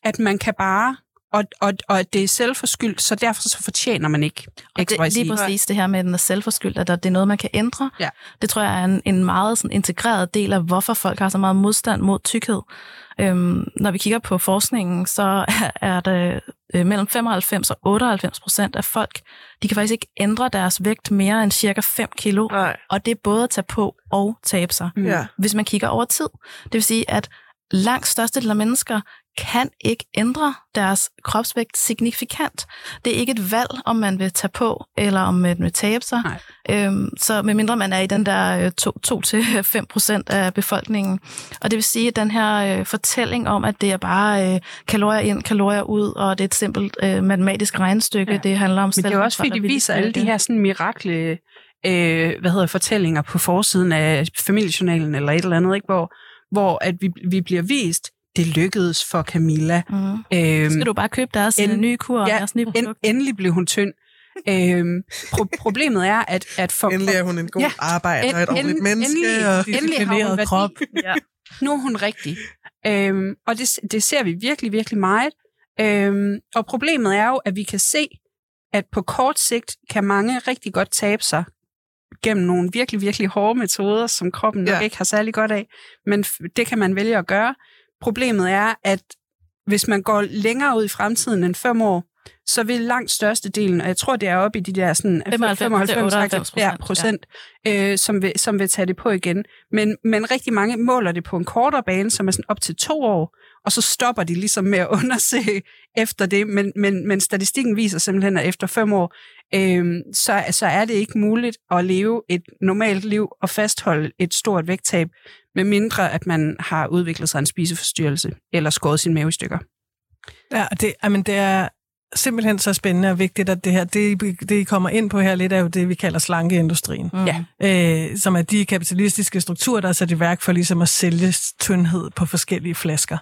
at man kan bare, og, og, og det er selvforskyldt, så derfor så fortjener man ikke Og det, lige præcis det her med, at den er selvforskyldt, at der- det er noget, man kan ændre. Ja. Det tror jeg er en, en meget sådan, integreret del af, hvorfor folk har så meget modstand mod tykkhed. Øhm, når vi kigger på forskningen, så er det øh, mellem 95 og 98 procent af folk, de kan faktisk ikke ændre deres vægt mere end cirka 5 kilo. Nej. Og det er både at tage på og tabe sig. Mm. Ja. hvis man kigger over tid. Det vil sige, at langt størstedelen af mennesker kan ikke ændre deres kropsvægt signifikant. Det er ikke et valg, om man vil tage på, eller om man vil tabe sig. Nej. Øhm, så medmindre man er i den der øh, 2-5 procent af befolkningen. Og det vil sige, at den her øh, fortælling om, at det er bare øh, kalorier ind, kalorier ud, og det er et simpelt øh, matematisk regnestykke, Ja. det handler om Men det er også, fordi selvkontrol, de og viser alle de det. her sådan mirakle øh, hvad hedder, fortællinger på forsiden af familiejournalen eller et eller andet, ikke? Hvor, hvor at vi, vi bliver vist, det lykkedes for Camilla. Mm. Øhm, Skal du bare købe deres en- en, nye kur og ja, deres nye en, produkt? endelig blev hun tynd. Øhm, pro- problemet er, at, at for, Endelig er hun en god Ja. arbejder og et En- ordentligt en- menneske. endelig- og... endelig har hun værdi. krop. Ja. nu er hun rigtig. Øhm, og det, det ser vi virkelig, virkelig meget. Øhm, og problemet er jo, at vi kan se, at på kort sigt kan mange rigtig godt tabe sig gennem nogle virkelig, virkelig hårde metoder, som kroppen nok Ja. ikke har særlig godt af. Men f- det kan man vælge at gøre. Problemet er, at hvis man går længere ud i fremtiden end fem år, så vil langt størstedelen, og jeg tror, det er oppe i de der sådan 95 til 98 ja, procent, øh, som, vil, som vil tage det på igen. Men, men rigtig mange måler det på en kortere bane, som er sådan op til to år, og så stopper de ligesom med at undersøge efter det. Men, men, men statistikken viser simpelthen, at efter fem år, øh, så, så er det ikke muligt at leve et normalt liv og fastholde et stort vægttab, med mindre at man har udviklet sig en spiseforstyrrelse eller skåret sin mave i stykker. Ja, det, det, jamen, det er simpelthen så spændende og vigtigt, at det her, det, det I kommer ind på her lidt, er jo det, vi kalder slankeindustrien. Mm. Ja. øh, som er de kapitalistiske strukturer, der er sat i værk for ligesom at sælge tyndhed på forskellige flasker.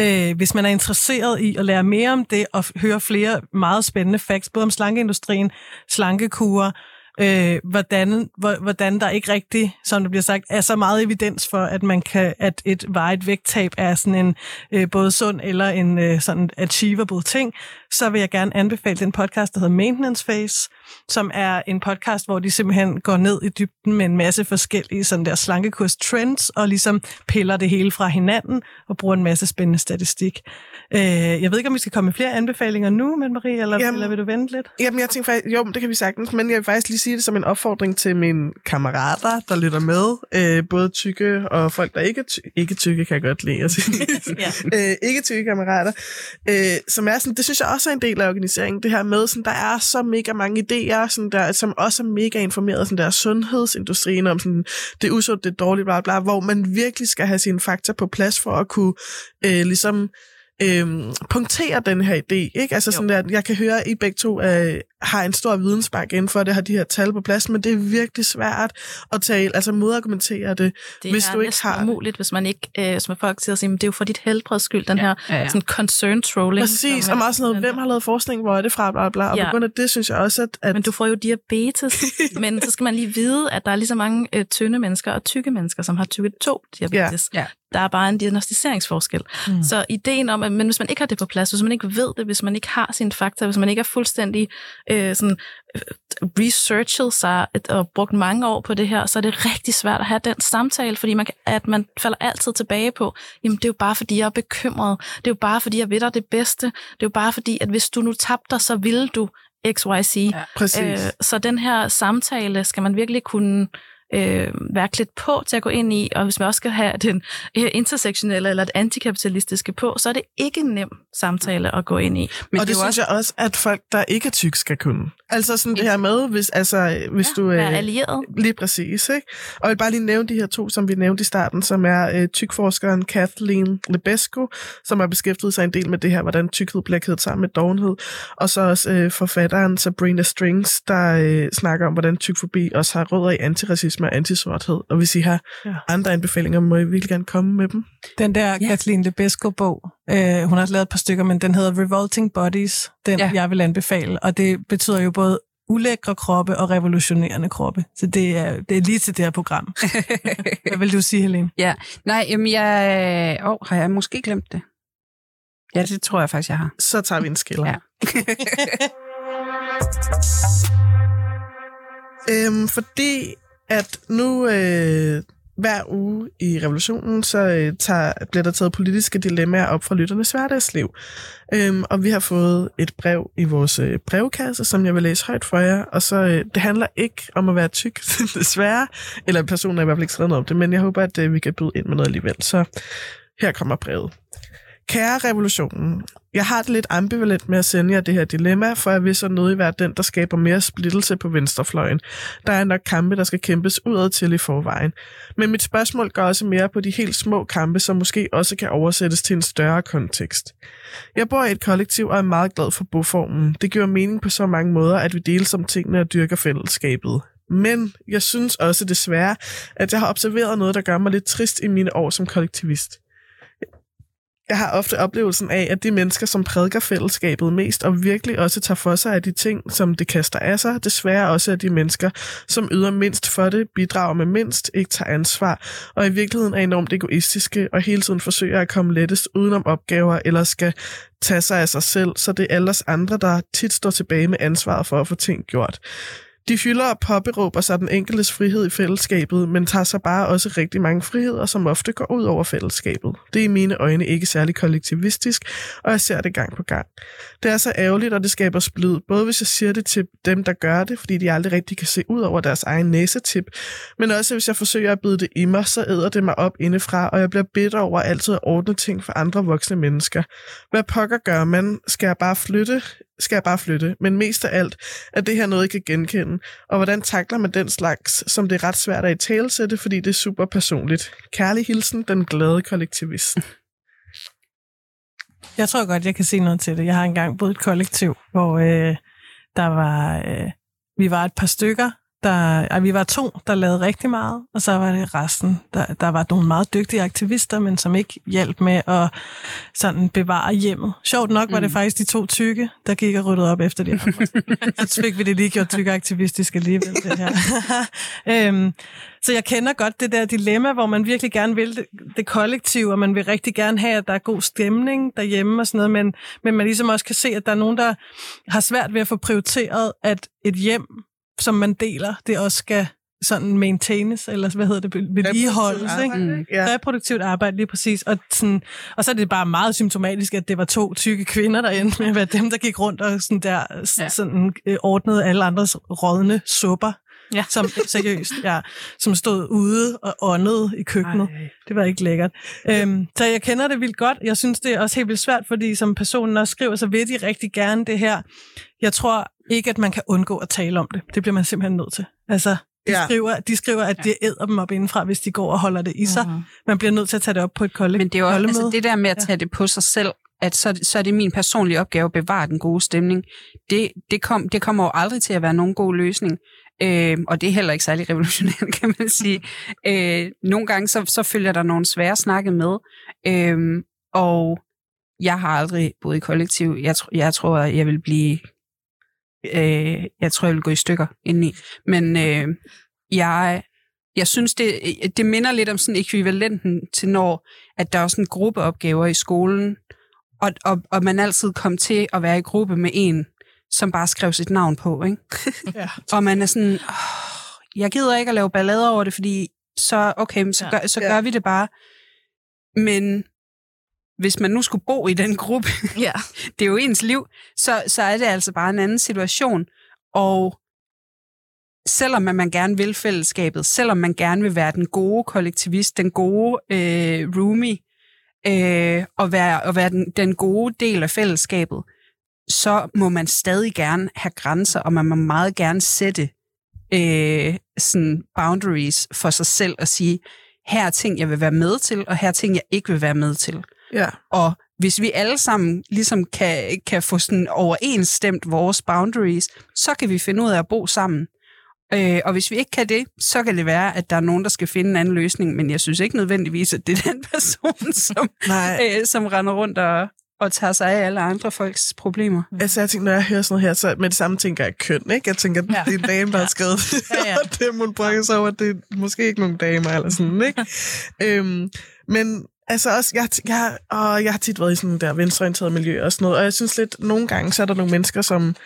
Øh, hvis man er interesseret i at lære mere om det og høre flere meget spændende facts, både om slankeindustrien, slankekurer, øh, hvordan, hvor, hvordan der ikke rigtig, som det bliver sagt, er så meget evidens for, at man kan, at et varigt vægttab er sådan en øh, både sund eller en øh, sådan achievable ting, så vil jeg gerne anbefale den podcast, der hedder Maintenance Phase, som er en podcast, hvor de simpelthen går ned i dybden med en masse forskellige sådan der slankekurs trends, og ligesom piller det hele fra hinanden, og bruger en masse spændende statistik. Øh, jeg ved ikke, om vi skal komme med flere anbefalinger nu, men Marie, eller, Jamen- eller vil du vente lidt? Jamen, jeg tænker faktisk, jo, det kan vi sagtens, men jeg vil faktisk lige sige det som en opfordring til mine kammerater, der lytter med, øh, både tykke og folk, der ikke er ty- ikke tykke, kan jeg godt lide at sige. Ja. øh, ikke tykke kammerater, øh, som er sådan, det synes jeg også er en del af organiseringen, det her med, sådan, der er så mega mange idéer, sådan der, som også er mega informeret, sådan der sundhedsindustrien om sådan, det er usundt, det er dårligt, bla, bla, hvor man virkelig skal have sine fakta på plads for at kunne øh, ligesom øhm, punktere den her idé. Ikke? Altså sådan der, jeg kan høre, at I begge to øh, har en stor vidensbank inden for det, har de her tal på plads, men det er virkelig svært at tale, altså modargumentere det. Det Hvis er du ikke har det. umuligt, hvis man ikke, øh, som folk siger, "Men det er jo for dit helbreds skyld, den her Ja, ja. sådan concern trolling. Præcis, som og er- også noget, hvem har lavet forskning, hvor er det fra, bla bla, og Ja. på grund af det synes jeg også, at, at Men du får jo diabetes. men så skal man lige vide, at der er lige så mange øh, tynde mennesker og tykke mennesker, som har type 2 diabetes. Ja. Ja. Der er bare en diagnostiseringsforskel. Mm. Så ideen om, at men hvis man ikke har det på plads, hvis man ikke ved det, hvis man ikke har sine fakta, hvis man ikke er fuldstændig øh, sådan, øh, researchet sig og brugt mange år på det her, så er det rigtig svært at have den samtale, fordi man, at man falder altid tilbage på, jamen det er jo bare fordi, jeg er bekymret. Det er jo bare fordi, jeg ved dig det bedste. Det er jo bare fordi, at hvis du nu tabte dig, så ville du XYZ. Ja. præcis. Øh, så den her samtale skal man virkelig kunne øh, være klædt på til at gå ind i, og hvis man også skal have den øh, intersektionelle eller det antikapitalistiske på, så er det ikke en nem samtale at gå ind i. Men og det, det er synes også, jeg også, at folk, der ikke er tyk, skal kunne. Altså sådan det her med, hvis, altså, hvis ja, du... være Øh, allieret. Lige præcis, ikke? Og jeg vil bare lige nævne de her to, som vi nævnte i starten, som er øh, tykforskeren Kathleen Lebesco, som har beskæftiget sig en del med det her, hvordan tykkhed bliver kædet sammen med dovenhed, og så også øh, forfatteren Sabrina Strings, der øh, snakker om, hvordan tykfobi også har rødder i antiracisme og antisorthed. Og hvis I har Ja. andre anbefalinger, må I virkelig gerne komme med dem. Den der Ja. Kathleen Lebesco-bog, øh, hun har lavet et par stykker, men den hedder Revolting Bodies, den ja. jeg vil anbefale. Og det betyder jo både ulækre kroppe og revolutionerende kroppe. Så det er, det er lige til det her program. Hvad vil du sige, Helene? ja. Nej, jamen jeg... Åh, oh, har jeg måske glemt det? Ja, det tror jeg faktisk, jeg har. Så tager vi en skiller. Ja. Øhm, fordi at nu øh, hver uge i revolutionen, så øh, tager, bliver der taget politiske dilemmaer op fra lytternes hverdagsliv. Øhm, og vi har fået et brev i vores øh, brevkasse, som jeg vil læse højt for jer. Og så, øh, det handler ikke om at være tyk, desværre. Eller personen er i hvert fald ikke skrevet noget om det, men jeg håber, at øh, vi kan byde ind med noget alligevel. Så her kommer brevet. Kære revolutionen, jeg har det lidt ambivalent med at sende jer det her dilemma, for jeg vil så nødig være den, der skaber mere splittelse på venstrefløjen. Der er nok kampe, der skal kæmpes udad til i forvejen. Men mit spørgsmål går også mere på de helt små kampe, som måske også kan oversættes til en større kontekst. Jeg bor i et kollektiv og er meget glad for boformen. Det giver mening på så mange måder, at vi deles om tingene og dyrker fællesskabet. Men jeg synes også desværre, at jeg har observeret noget, der gør mig lidt trist i mine år som kollektivist jeg har ofte oplevelsen af, at de mennesker, som prædiker fællesskabet mest, og virkelig også tager for sig af de ting, som det kaster af sig, desværre også er de mennesker, som yder mindst for det, bidrager med mindst, ikke tager ansvar, og i virkeligheden er enormt egoistiske, og hele tiden forsøger at komme lettest udenom opgaver, eller skal tage sig af sig selv, så det er alles andre, der tit står tilbage med ansvaret for at få ting gjort. De fylder og påberåber sig den enkeltes frihed i fællesskabet, men tager sig bare også rigtig mange friheder, som ofte går ud over fællesskabet. Det er i mine øjne ikke særlig kollektivistisk, og jeg ser det gang på gang. Det er så ærgerligt, og det skaber splid, både hvis jeg siger det til dem, der gør det, fordi de aldrig rigtig kan se ud over deres egen næsetip, men også hvis jeg forsøger at bide det i mig, så æder det mig op indefra, og jeg bliver bitter over altid at ordne ting for andre voksne mennesker. Hvad pokker gør man? Skal jeg bare flytte? Skal jeg bare flytte. Men mest af alt er det her noget, jeg kan genkende. Og hvordan takler man den slags, som det er ret svært at i talesætte, fordi det er super personligt. Kærlig hilsen, den glade kollektivist. Jeg tror godt, jeg kan se noget til det. Jeg har engang boet i et kollektiv, hvor øh, der var, øh, vi var et par stykker, der, ej, vi var to, der lavede rigtig meget, og så var det resten. Der, der var nogle meget dygtige aktivister, men som ikke hjalp med at sådan bevare hjemmet. Sjovt nok var det mm. faktisk de to tykke, der gik og ryddede op efter det. så fik vi det lige gjort tykke aktivistisk alligevel. Det her. øhm, så jeg kender godt det der dilemma, hvor man virkelig gerne vil det, det kollektiv, og man vil rigtig gerne have, at der er god stemning derhjemme og sådan noget, men, men man ligesom også kan se, at der er nogen, der har svært ved at få prioriteret, at et hjem som man deler, det også skal sådan maintaines, eller hvad hedder det, vedligeholdes, ikke? Mm. Ja. Reproduktivt arbejde, lige præcis. Og, sådan, og så er det bare meget symptomatisk, at det var to tykke kvinder, der endte med at være dem, der gik rundt og sådan der, ja. sådan, øh, ordnede alle andres rådne supper. Ja. Som, seriøst, ja, som stod ude og åndede i køkkenet. Ej. Det var ikke lækkert. Øhm, så jeg kender det vildt godt. Jeg synes, det er også helt vildt svært, fordi som personen også skriver, så vil de rigtig gerne det her. Jeg tror ikke, at man kan undgå at tale om det. Det bliver man simpelthen nødt til. Altså, de, ja. skriver, de skriver, at det æder dem op indenfra, hvis de går og holder det i sig. Uh-huh. Man bliver nødt til at tage det op på et kollektiv. Men det er jo også, altså, det der med at tage ja. det på sig selv, at så, så er det min personlige opgave at bevare den gode stemning. Det, det, kom, det kommer jo aldrig til at være nogen god løsning. Øh, og det er heller ikke særlig revolutionært, kan man sige. Øh, nogle gange så, så følger der nogle svære snakke med. Øh, og jeg har aldrig boet i kollektiv. Jeg, tr- jeg tror, jeg vil blive øh, jeg tror, jeg vil gå i stykker indeni. Men øh, jeg, jeg synes, det, det minder lidt om sådan ekvivalenten til når, at der er sådan gruppeopgaver i skolen, og, og, og man altid kom til at være i gruppe med en, som bare skrev sit navn på, ikke? ja. og man er sådan, oh, jeg gider ikke at lave ballader over det, fordi så, okay, så, gør, så ja. gør vi det bare. Men hvis man nu skulle bo i den gruppe, ja. det er jo ens liv, så, så er det altså bare en anden situation. Og selvom man gerne vil fællesskabet, selvom man gerne vil være den gode kollektivist, den gode øh, roomie, øh, og være, og være den, den gode del af fællesskabet, så må man stadig gerne have grænser, og man må meget gerne sætte øh, sådan boundaries for sig selv og sige, her er ting, jeg vil være med til, og her er ting, jeg ikke vil være med til. Ja. Og hvis vi alle sammen ligesom kan, kan få sådan overensstemt vores boundaries, så kan vi finde ud af at bo sammen. Øh, og hvis vi ikke kan det, så kan det være, at der er nogen, der skal finde en anden løsning, men jeg synes ikke nødvendigvis, at det er den person, som, øh, som render rundt og, og tager sig af alle andre folks problemer. Altså, jeg tænker, når jeg hører sådan noget her, så med det samme tænker jeg køn, ikke? Jeg tænker, ja. det er en dame, der har skrevet ja, ja. og det, hun brokker sig over, det er måske ikke nogen damer, eller sådan, ikke? øhm, men Altså også, jeg, jeg, og jeg har tit været i sådan der venstreorienteret miljø og sådan noget, og jeg synes lidt, nogle gange så er der nogle mennesker, som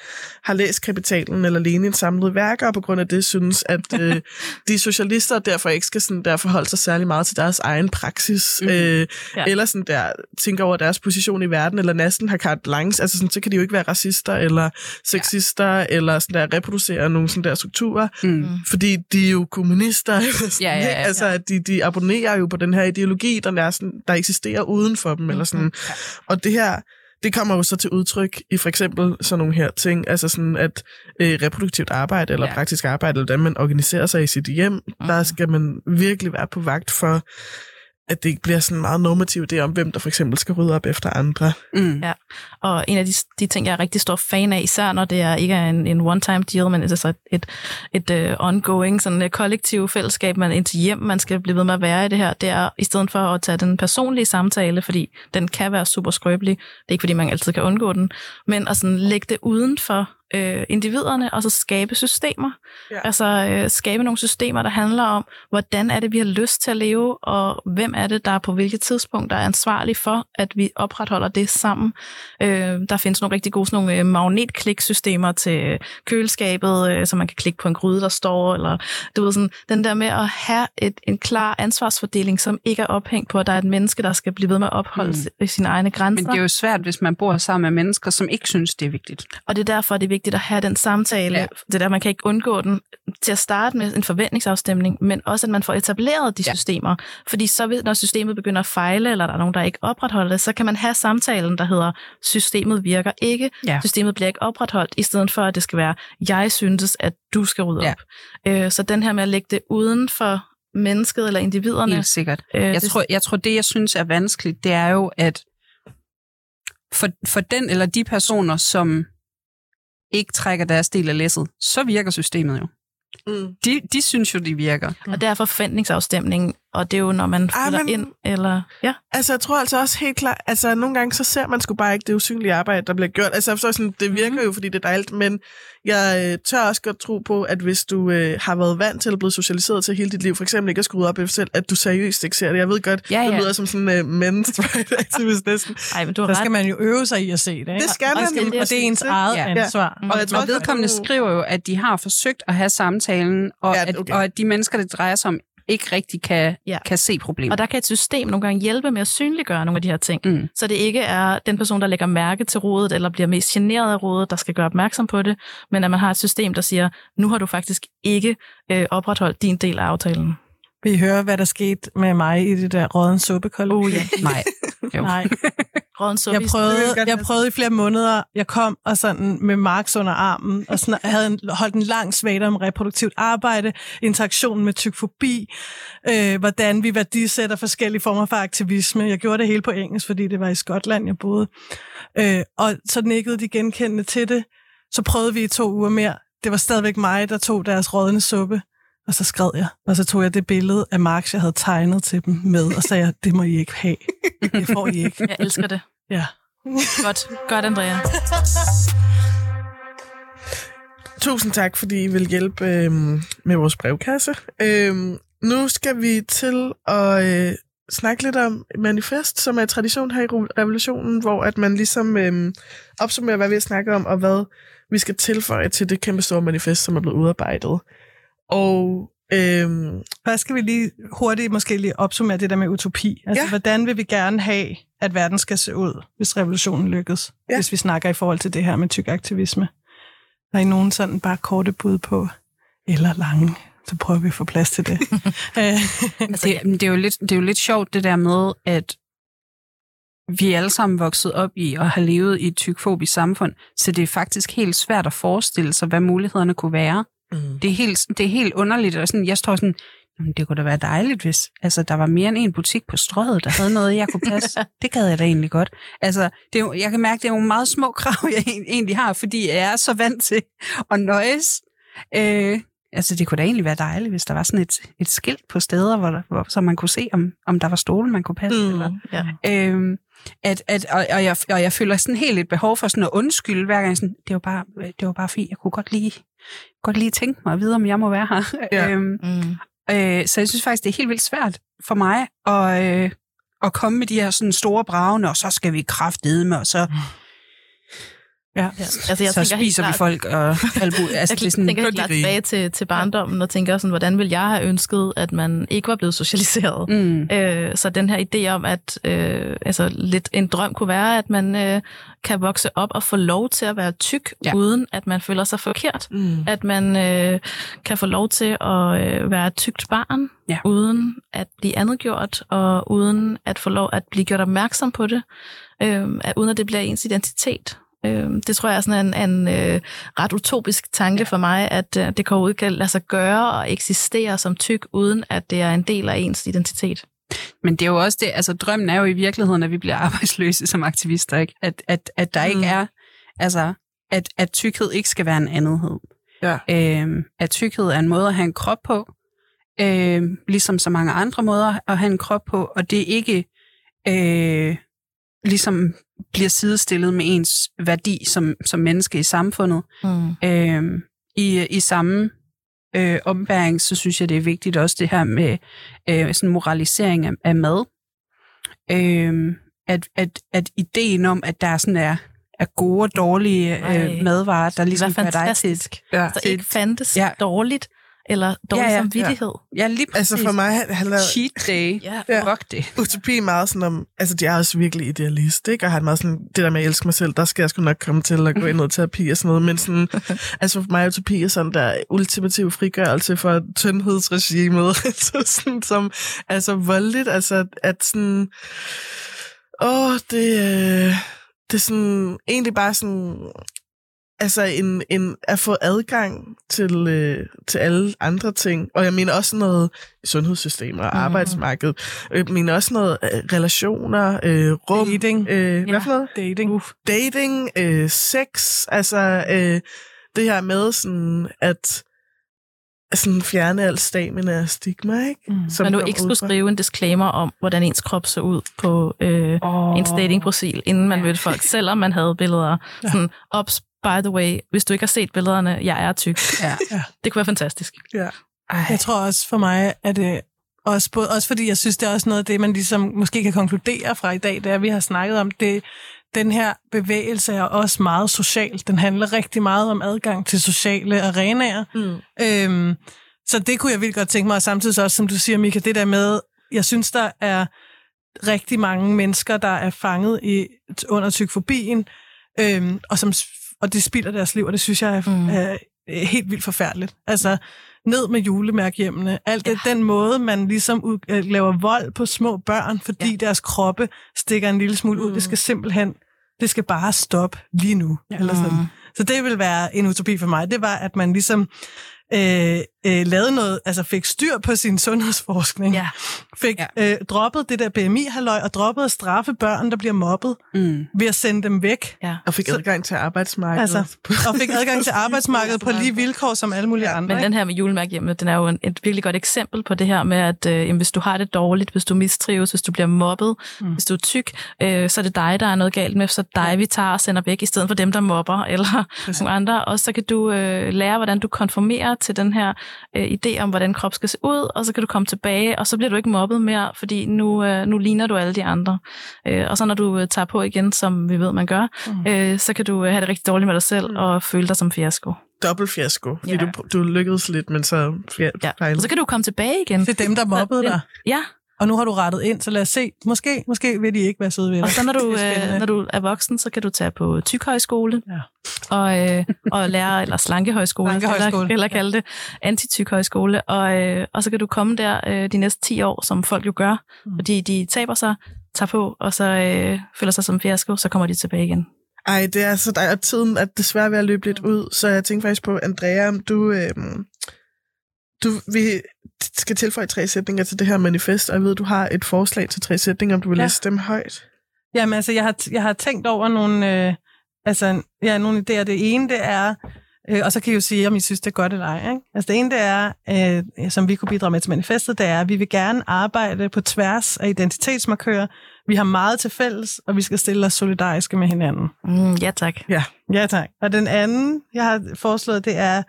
har læst Kapitalen eller Lenin samlede værker, og på grund af det synes, at øh, de socialister derfor ikke skal sådan der forholde sig særlig meget til deres egen praksis, mm. øh, ja. eller sådan der tænker over deres position i verden, eller næsten har carte blanche, altså sådan, så kan de jo ikke være racister eller sexister, ja. eller sådan der reproducere nogle sådan der strukturer, mm. fordi de er jo kommunister, eller sådan, ja, ja, ja, altså ja. de, de abonnerer jo på den her ideologi, der er sådan der eksisterer uden for dem. Mm-hmm. Eller sådan. Ja. Og det her, det kommer jo så til udtryk i for eksempel sådan nogle her ting, altså sådan at øh, reproduktivt arbejde eller ja. praktisk arbejde, eller hvordan man organiserer sig i sit hjem, mm. der skal man virkelig være på vagt for at det ikke bliver sådan meget normativt, det om, hvem der for eksempel skal rydde op efter andre. Mm. Ja. Og en af de, de ting, jeg er rigtig stor fan af, især når det er ikke er en, en one-time deal, men altså et, et, et uh, ongoing sådan et kollektiv fællesskab, man indtil hjem, man skal blive ved med at være i det her, det er i stedet for at tage den personlige samtale, fordi den kan være super skrøbelig, det er ikke fordi, man altid kan undgå den, men at sådan lægge det uden for øh, individerne, og så skabe systemer. Ja. Altså øh, skabe nogle systemer, der handler om, hvordan er det, vi har lyst til at leve, og hvem er det, der på hvilket tidspunkt der er ansvarlig for, at vi opretholder det sammen. Øh, der findes nogle rigtig gode sådan nogle øh, magnetkliksystemer til køleskabet, øh, så man kan klikke på en gryde, der står, eller du ved sådan, den der med at have et, en klar ansvarsfordeling, som ikke er ophængt på, at der er et menneske, der skal blive ved med at opholde mm. sine egne grænser. Men det er jo svært, hvis man bor sammen med mennesker, som ikke synes, det er vigtigt. Og det er derfor, det er vigtigt at have den samtale. Ja. Det der, man kan ikke undgå den til at starte med en forventningsafstemning, men også, at man får etableret de ja. systemer. Fordi så ved, når systemet begynder at fejle, eller der er nogen, der ikke opretholder det, så kan man have samtalen, der hedder, systemet virker ikke, Ja. systemet bliver ikke opretholdt, i stedet for, at det skal være, jeg synes, at du skal rydde Ja. op. Øh, så den her med at lægge det uden for mennesket eller individerne. Helt sikkert. Øh, Jeg det- tror, jeg tror, det, jeg synes er vanskeligt, det er jo, at for, for den eller de personer, som ikke trækker deres del af læsset, så virker systemet jo. Mm. De, de synes jo, de virker. Og derfor forventningsafstemningen, og det er jo, når man Ej, fylder men- ind, eller... Ja. Altså, jeg tror altså også helt klart, altså nogle gange, så ser man sgu bare ikke det usynlige arbejde, der bliver gjort. Altså, jeg forstår sådan, det virker jo, fordi det er dejligt, men jeg øh, tør også godt tro på, at hvis du øh, har været vant til at blive socialiseret til hele dit liv, for eksempel ikke at skrue op efter selv, at du seriøst ikke ser det. Jeg ved godt, Ja, det ja. lyder som sådan en uh, men's right activist næsten. Ej, men du har Der ret. skal man jo øve sig i at se det. Ikke? Det skal og, man og, lige og det er ens præcis. eget Ja. ansvar. Ja. Og jeg tror Og vedkommende at du- skriver jo, at de har forsøgt at have samtalen, og, Ja, ja, at, okay. og at de mennesker, det drejer sig om, ikke rigtig kan, Ja. kan se problemet. Og der kan et system nogle gange hjælpe med at synliggøre nogle af de her ting. Mm. Så det ikke er den person, der lægger mærke til rådet, eller bliver mest generet af rådet, der skal gøre opmærksom på det, men at man har et system, der siger, nu har du faktisk ikke øh, opretholdt din del af aftalen. Vil I høre, hvad der skete med mig i det der rådden suppekold? Oh, ja. Nej. Jo. Nej, Råden jeg Det prøvede, jeg jeg prøvede i flere måneder. Jeg kom og sådan med Marks under armen, og sådan, havde en, holdt en lang svagte om reproduktivt arbejde, interaktion med tykfobi, øh, hvordan vi værdisætter forskellige former for aktivisme. Jeg gjorde det hele på engelsk, fordi det var i Skotland, jeg boede. Øh, og så nikkede de genkendende til det. Så prøvede vi i to uger mere. Det var stadigvæk mig, der tog deres rådne suppe. Og så skred jeg, og så tog jeg det billede af Marx, jeg havde tegnet til dem med, og sagde, jeg, det må I ikke have. Det får I ikke. Jeg elsker det. Ja. Godt, godt Andrea. Tusind tak, fordi I vil hjælpe øh, med vores brevkasse. Øh, nu skal vi til at øh, snakke lidt om manifest, som er tradition her i revolutionen, hvor at man ligesom øh, opsummerer, hvad vi har snakket om, og hvad vi skal tilføje til det kæmpe store manifest, som er blevet udarbejdet. Og øh, Først skal vi lige hurtigt måske lige opsummere det der med utopi. Altså, Ja. hvordan vil vi gerne have, at verden skal se ud, hvis revolutionen lykkes? Ja. Hvis vi snakker i forhold til det her med tyk aktivisme. Der er I nogen sådan bare korte bud på, eller lange, så prøver vi at få plads til det. Øh, Det, men det, er jo lidt, det er jo lidt sjovt, det der med, at vi er alle sammen vokset op i og har levet i et tykfobisk samfund, så det er faktisk helt svært at forestille sig, hvad mulighederne kunne være. Mm. Det er helt, det er helt underligt, og sådan, jeg står sådan, "Jamen, det kunne da være dejligt, hvis altså, der var mere end en butik på strøget, der havde noget, jeg kunne passe. Det gad jeg da egentlig godt. Altså, det er jo, jeg kan mærke, det er nogle meget små krav, jeg egent- egentlig har, fordi jeg er så vant til at nøjes. Øh, altså, det kunne da egentlig være dejligt, hvis der var sådan et, et skilt på steder, hvor, hvor, så man kunne se, om, om der var stole, man kunne passe. Mm. Eller, Ja. Øhm, at, at, og, og, jeg, og jeg føler sådan helt et behov for sådan at undskylde hver gang. Sådan, det var bare, det var bare fint. Jeg kunne godt lige, godt lige tænke mig at vide, om jeg må være her. Ja. øhm, Mm. øh, så jeg synes faktisk, det er helt vildt svært for mig at, øh, at komme med de her sådan store bravne, og så skal vi kraftede med, og så, ja. Ja. Altså, jeg så tænker helt spiser vi klart- folk og albu. Altså, Jeg sådan, tænker helt klart tilbage til, til barndommen og tænker sådan, hvordan ville jeg have ønsket, at man ikke var blevet socialiseret? mm, Øh, så den her idé om, at øh, altså, lidt en drøm kunne være, at man øh, kan vokse op og få lov til at være tyk, Ja. uden at man føler sig forkert. Mm. At man øh, kan få lov til at øh, være tykt barn, Ja. uden at blive andetgjort, og uden at få lov at blive gjort opmærksom på det, øh, at, uden at det bliver ens identitet. Øh, det tror jeg er sådan en, en øh, ret utopisk tanke ja. for mig, at øh, det kan ud kan lade sig gøre og eksistere som tyk, uden at det er en del af ens identitet. Men det er jo også det, altså drømmen er jo i virkeligheden, at vi bliver arbejdsløse som aktivister, ikke? At, at, at der mm. ikke er, altså, at, at tykkhed ikke skal være en andethed. Ja. Øhm, at tykkhed er en måde at have en krop på, øhm, ligesom så mange andre måder at have en krop på, og det er ikke øh, ligesom bliver sidestillet med ens værdi som, som menneske i samfundet. Mm. Øhm, i, I samme øh, ombæring, så synes jeg, det er vigtigt også det her med øh, sådan moralisering af, af mad. Øh, at, at, at ideen om, at der sådan er, er gode og dårlige øh, madvarer, der ligesom gør dig til et, Ja. Så ikke fandtes ja. dårligt, eller dårlig Ja, ja, ja, ja, samvittighed. ja, lige præcis. Altså for mig handler cheat day. Ja. Ja. Fuck det. utopi meget sådan om, altså de er også virkelig idealist, ikke? Og har meget sådan, det der med at elske mig selv, der skal jeg sgu nok komme til at gå ind i noget terapi og sådan noget, men sådan, altså for mig er utopi er sådan der ultimativ frigørelse for tyndhedsregimet, så sådan som, altså voldeligt, altså at sådan, åh, det, øh, det er sådan, egentlig bare sådan, altså en, en, at få adgang til, øh, til alle andre ting. Og jeg mener også noget sundhedssystem og Mhm. arbejdsmarked. Jeg mener også noget øh, relationer, øh, rum. Dating. Øh, Ja. Hvad for noget? Dating. Uff. Dating, øh, sex. Altså øh, det her med sådan, at sådan fjerne al stamina og stigma, ikke? Mm. Som Man nu ikke skulle skrive en disclaimer om, hvordan ens krop så ud på øh, Oh. ens datingprofil, inden man mødte folk, selvom man havde billeder. Sådan, ups, by the way, hvis du ikke har set billederne, jeg er tyk. Ja. Det kunne være fantastisk. Ja. Ej. Jeg tror også for mig, at det også, både, også fordi jeg synes, det er også noget af det, man ligesom måske kan konkludere fra i dag, det er, at vi har snakket om det, den her bevægelse er også meget social. Den handler rigtig meget om adgang til sociale arenaer. Mm. Øhm, så det kunne jeg virkelig godt tænke mig, og samtidig så også, som du siger, Mika, det der med, jeg synes, der er rigtig mange mennesker, der er fanget i, under tykfobien, øhm, og, som, og det spilder deres liv, og det synes jeg er, Mm. mm. er, helt vildt forfærdeligt. Altså, ned med julemærkhjemmene. Alt det, den måde, man ligesom ud, øh, laver vold på små børn, fordi ja. deres kroppe stikker en lille smule ud, Mm. det skal simpelthen, det skal bare stoppe lige nu. Ja. Eller sådan. Mm. Så det vil være en utopi for mig. Det var, at man ligesom øh, øh, lavede noget, altså fik styr på sin sundhedsforskning. Ja. Fik ja. øh, droppet det der BMI-halløj, og droppet at straffe børn, der bliver mobbet, Mm. ved at sende dem væk. ja. Og fik adgang til arbejdsmarkedet. Altså, og fik adgang til arbejdsmarkedet på lige vilkår som alle mulige andre. Men ikke? den her med julemærkhjemmet, den er jo en, et virkelig godt eksempel på det her med, at øh, jamen, hvis du har det dårligt, hvis du mistrives, hvis du bliver mobbet, Mm. hvis du er tyk, øh, så er det dig, der er noget galt med, så er dig, vi tager og sender væk, i stedet for dem, der mobber, eller Præcis. nogle andre. Og så kan du øh, lære, hvordan du konformerer til den her øh, idé om, hvordan krop skal se ud, og så kan du komme tilbage, og så bliver du ikke mobbet mere, fordi nu, øh, nu ligner du alle de andre. Øh, og så når du øh, tager på igen, som vi ved, man gør, Mm. øh, så kan du øh, have det rigtig dårligt med dig selv, Mm. og føle dig som fiasko. Dobbelt fiasko. Fordi Ja. du, du lykkedes lidt, men så Ja. fejlede. Og så kan du komme tilbage igen. Er dem, der mobbede dig. Ja, Og nu har du rettet ind, så lad os se. Måske, måske vil de ikke være søde ved dig. Og så når du, er øh, når du er voksen, så kan du tage på tykhøjskole Ja. og, øh, og lære, eller slankehøjskole, Slankehøjskole, eller, eller kalde det antitykhøjskole. Og, øh, og så kan du komme der øh, de næste 10 år, som folk jo gør, Mm. fordi de taber sig, tager på, og så øh, føler sig som fiasko, så kommer de tilbage igen. Ej, det er så der er tiden er desværre ved at løbe lidt ud, så jeg tænkte faktisk på, Andrea, om du, øhm, du vi skal tilføje tre sætninger til det her manifest, og jeg ved, du har et forslag til tre sætninger, om du vil Ja. læse dem højt. Jamen altså, jeg har, jeg har tænkt over nogle, øh, altså, ja, nogle idéer. Det ene, det er, øh, og så kan I jo sige, om I synes, det er godt eller ej. Ikke? Altså det ene, det er, øh, som vi kunne bidrage med til manifestet, det er, at vi vil gerne arbejde på tværs af identitetsmarkører. Vi har meget til fælles, og vi skal stille os solidariske med hinanden. Mm, ja tak. Ja, tak. Og den anden, jeg har foreslået, det er,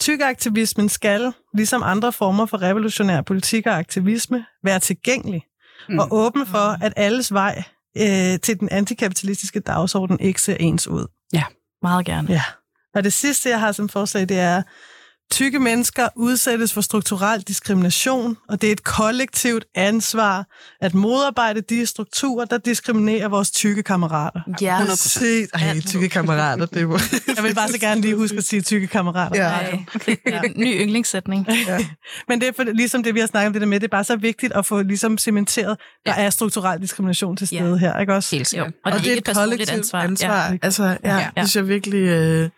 tykaktivismen skal, ligesom andre former for revolutionær politik og aktivisme, være tilgængelig Mm. mm. og åben for, at alles vej øh, til den antikapitalistiske dagsorden ikke ser ens ud. Meget gerne. Ja. Og det sidste, jeg har som forslag, det er, tykke mennesker udsættes for strukturel diskrimination, og det er et kollektivt ansvar at modarbejde de strukturer, der diskriminerer vores tykke kammerater. Ja, 100%. Se, ej, tykke kammerater, det var... Jeg vil bare så gerne lige huske at sige tykke kammerater. Ja. Er en ny yndlingssætning. Men det er for, ligesom det, vi har snakket om det der med, det er bare så vigtigt at få ligesom cementeret, der er strukturel diskrimination til stede Ja. her, ikke også? Helt sikkert. og, det er ikke et personligt ansvar. ansvar. Ja. Altså, ja, Ja. ja. det synes jeg virkelig... Øh,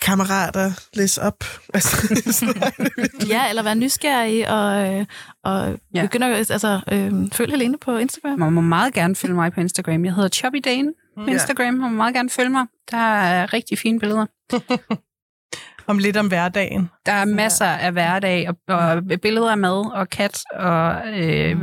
kammerater læse op. Altså, ja, eller være nysgerrig og, øh, og Ja. begynde at altså, øh, følge Helene på Instagram. Man må meget gerne følge mig på Instagram. Jeg hedder Chubby Dane på. Instagram. Man må meget gerne følge mig. Der er rigtig fine billeder. Om lidt om hverdagen. Der er masser af hverdag, og, og billeder af mad, og kat, og øh,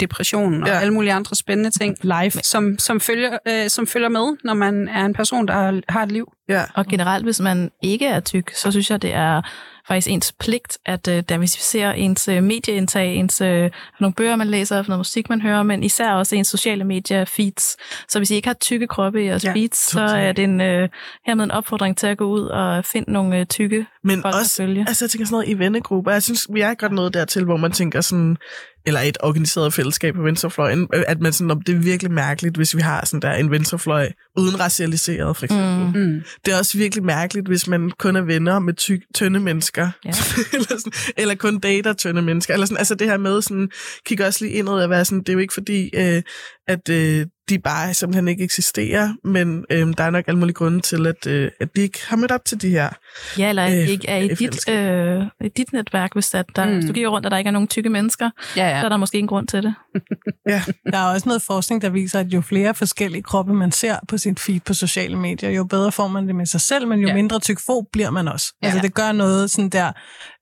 depression, og Ja. alle mulige andre spændende ting, Live. som, som, følger, øh, som følger med, når man er en person, der har, har et liv. ja. Og generelt, hvis man ikke er tyk, så synes jeg, det er faktisk ens pligt at øh, diversificere ens øh, medieindtag, ens øh, nogle bøger, man læser, noget musik, man hører, men især også ens sociale medier feeds. Så hvis I ikke har tykke kroppe i jeres Ja, feeds, så er det en, øh, hermed en opfordring til at gå ud og finde nogle øh, tykke Men folk også, at følge. altså jeg tænker sådan noget i vennegrupper. Jeg synes, vi er godt nået dertil, hvor man tænker sådan, eller et organiseret fællesskab på venstrefløjen, øh, at man sådan, om det er virkelig mærkeligt, hvis vi har sådan der en venstrefløj uden racialiseret, for eksempel. Mm. Mm. Det er også virkelig mærkeligt, hvis man kun er venner med tyk, tynde mennesker. Ja. eller, sådan, eller kun dater tynde mennesker. Eller sådan, altså det her med sådan, kigge også lige indad og være sådan, det er jo ikke fordi, øh, at øh, de bare simpelthen ikke eksisterer, men øh, der er nok alle mulige grunde til, at, øh, at de ikke har mødt op til de her. Ja, eller Øh, ikke er i øh, dit, øh, i dit netværk, hvis, at der, Mm. mm. hvis du kigger rundt, og der ikke er nogen tykke mennesker, Ja, ja. så ja. er der måske en grund til det. Der er også noget forskning, der viser, at jo flere forskellige kroppe man ser på sin feed på sociale medier, jo bedre får man det med sig selv, men jo Ja. ja. mindre tykfob bliver man også. Ja. Ja. Altså det gør noget sådan der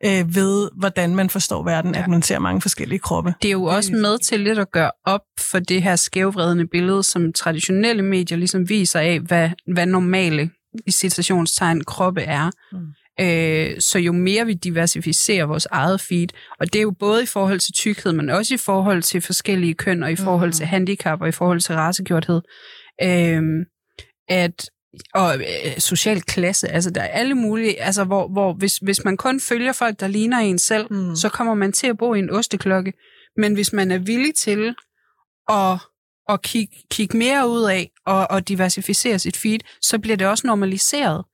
øh, ved, hvordan man forstår verden, Ja. ja. at man ser mange forskellige kroppe. Det er jo også med til lidt at gøre op for det her skævvredende billede, som traditionelle medier ligesom viser af, hvad, hvad normale i citationstegn kroppe er. Mm. Øh, så jo mere vi diversificerer vores eget feed, og det er jo både i forhold til tykkhed, men også i forhold til forskellige køn, og i forhold til handicap, og i forhold til racegjorthed, øh, at og øh, social klasse, altså der er alle mulige, altså hvor, hvor hvis, hvis man kun følger folk, der ligner en selv, Mm. mm. så kommer man til at bo i en osteklokke. Men hvis man er villig til at, at kigge, kigge mere ud af og, og diversificere sit feed, så bliver det også normaliseret.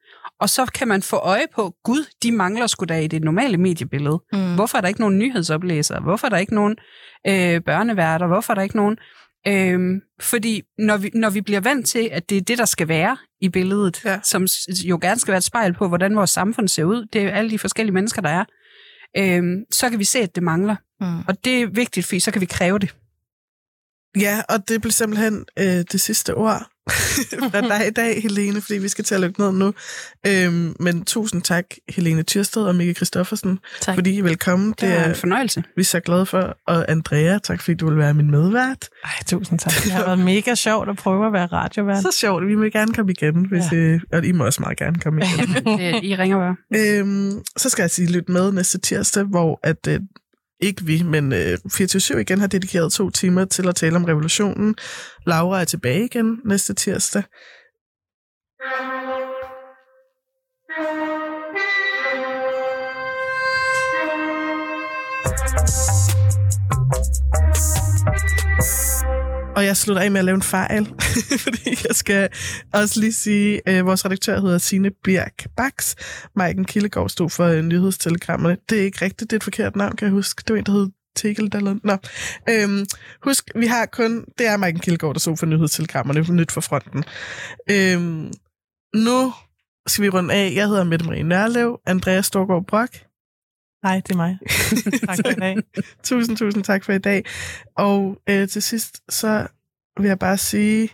Og så kan man få øje på, gud, de mangler sgu da i det normale mediebillede. Mm. Hvorfor er der ikke nogen nyhedsoplæsere? Hvorfor er der ikke nogen øh, børneværter? Hvorfor er der ikke nogen... Øhm, fordi når vi, når vi bliver vant til, at det er det, der skal være i billedet, Ja. som jo gerne skal være et spejl på, hvordan vores samfund ser ud, det er alle de forskellige mennesker, der er, øhm, så kan vi se, at det mangler. Mm. Og det er vigtigt, fordi så kan vi kræve det. Ja, og det bliver simpelthen øh, det sidste ord fra dig i dag, Helene, fordi vi skal til at lukke ned nu. Øhm, men tusind tak, Helene Tyrsted og Mikke Christoffersen, Tak. fordi I er velkommen. Det Det er en er fornøjelse. vi er så glade for. Og Andrea, tak fordi du vil være min medvært. Ej, tusind tak. Det har været mega sjovt at prøve at være radiovært. Så sjovt, vi vil gerne komme igen, hvis, ja. øh, og I må også meget gerne komme igen. I ringer bare. Øhm, så skal jeg sige, lyt med næste tirsdag, hvor at, øh, ikke vi, men øh, 24 igen har dedikeret to timer til at tale om revolutionen. Laura er tilbage igen næste tirsdag. Og jeg slutter af med at lave en fejl, fordi jeg skal også lige sige, at øh, vores redaktør hedder Signe Birk Bax. Maiken Kildegård stod for øh, nyhedstelegrammerne. Det er ikke rigtigt, det er et forkert navn, kan jeg huske. Det var en, der hed Tegel eller Nå. Øhm, husk, vi har kun... Det er Maiken Kildegård, der stod for nyhedstelegrammerne. Nyt for fronten. Øhm, nu skal vi runde af. Jeg hedder Mette Marie Nørlev. Andreas Storgård Brock. Nej, det er mig. tak for i dag. Tusind, tusind tak for i dag. Og øh, til sidst, så vil jeg bare sige...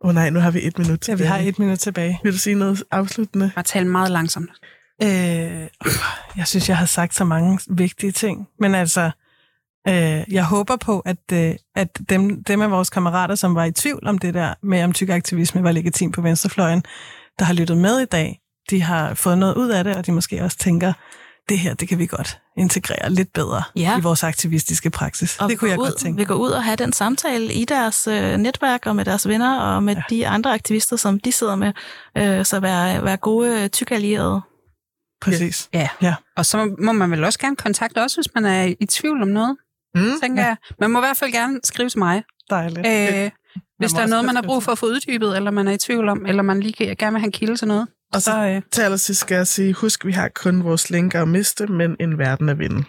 Åh oh, nej, nu har vi et minut Ja, tilbage. vi har et minut tilbage. Vil du sige noget afsluttende? Bare tale meget langsomt. Øh, jeg synes, jeg har sagt så mange vigtige ting. Men altså, øh, jeg håber på, at, øh, at dem, dem af vores kammerater, som var i tvivl om det der med, om tyk aktivisme var legitim på venstrefløjen, der har lyttet med i dag, de har fået noget ud af det, og de måske også tænker, det her, det kan vi godt integrere lidt bedre Ja. i vores aktivistiske praksis. Og det kunne jeg gå ud, godt tænke. Vi går ud og have den samtale i deres øh, netværk og med deres venner og med ja. de andre aktivister, som de sidder med. Øh, så være, være gode øh, tykke allierede. Præcis. Ja. Ja. Og så må man vel også gerne kontakte os, hvis man er i tvivl om noget, Mm? tænker ja. jeg. Man må i hvert fald gerne skrive til mig. Dejligt. Øh, hvis der er noget, man har brug for at få uddybet, eller man er i tvivl om, eller man lige gerne vil have en kilde til noget. Og så Så, øh, til allersidst skal jeg sige, husk, vi har kun vores lænker at miste, men en verden at vinde.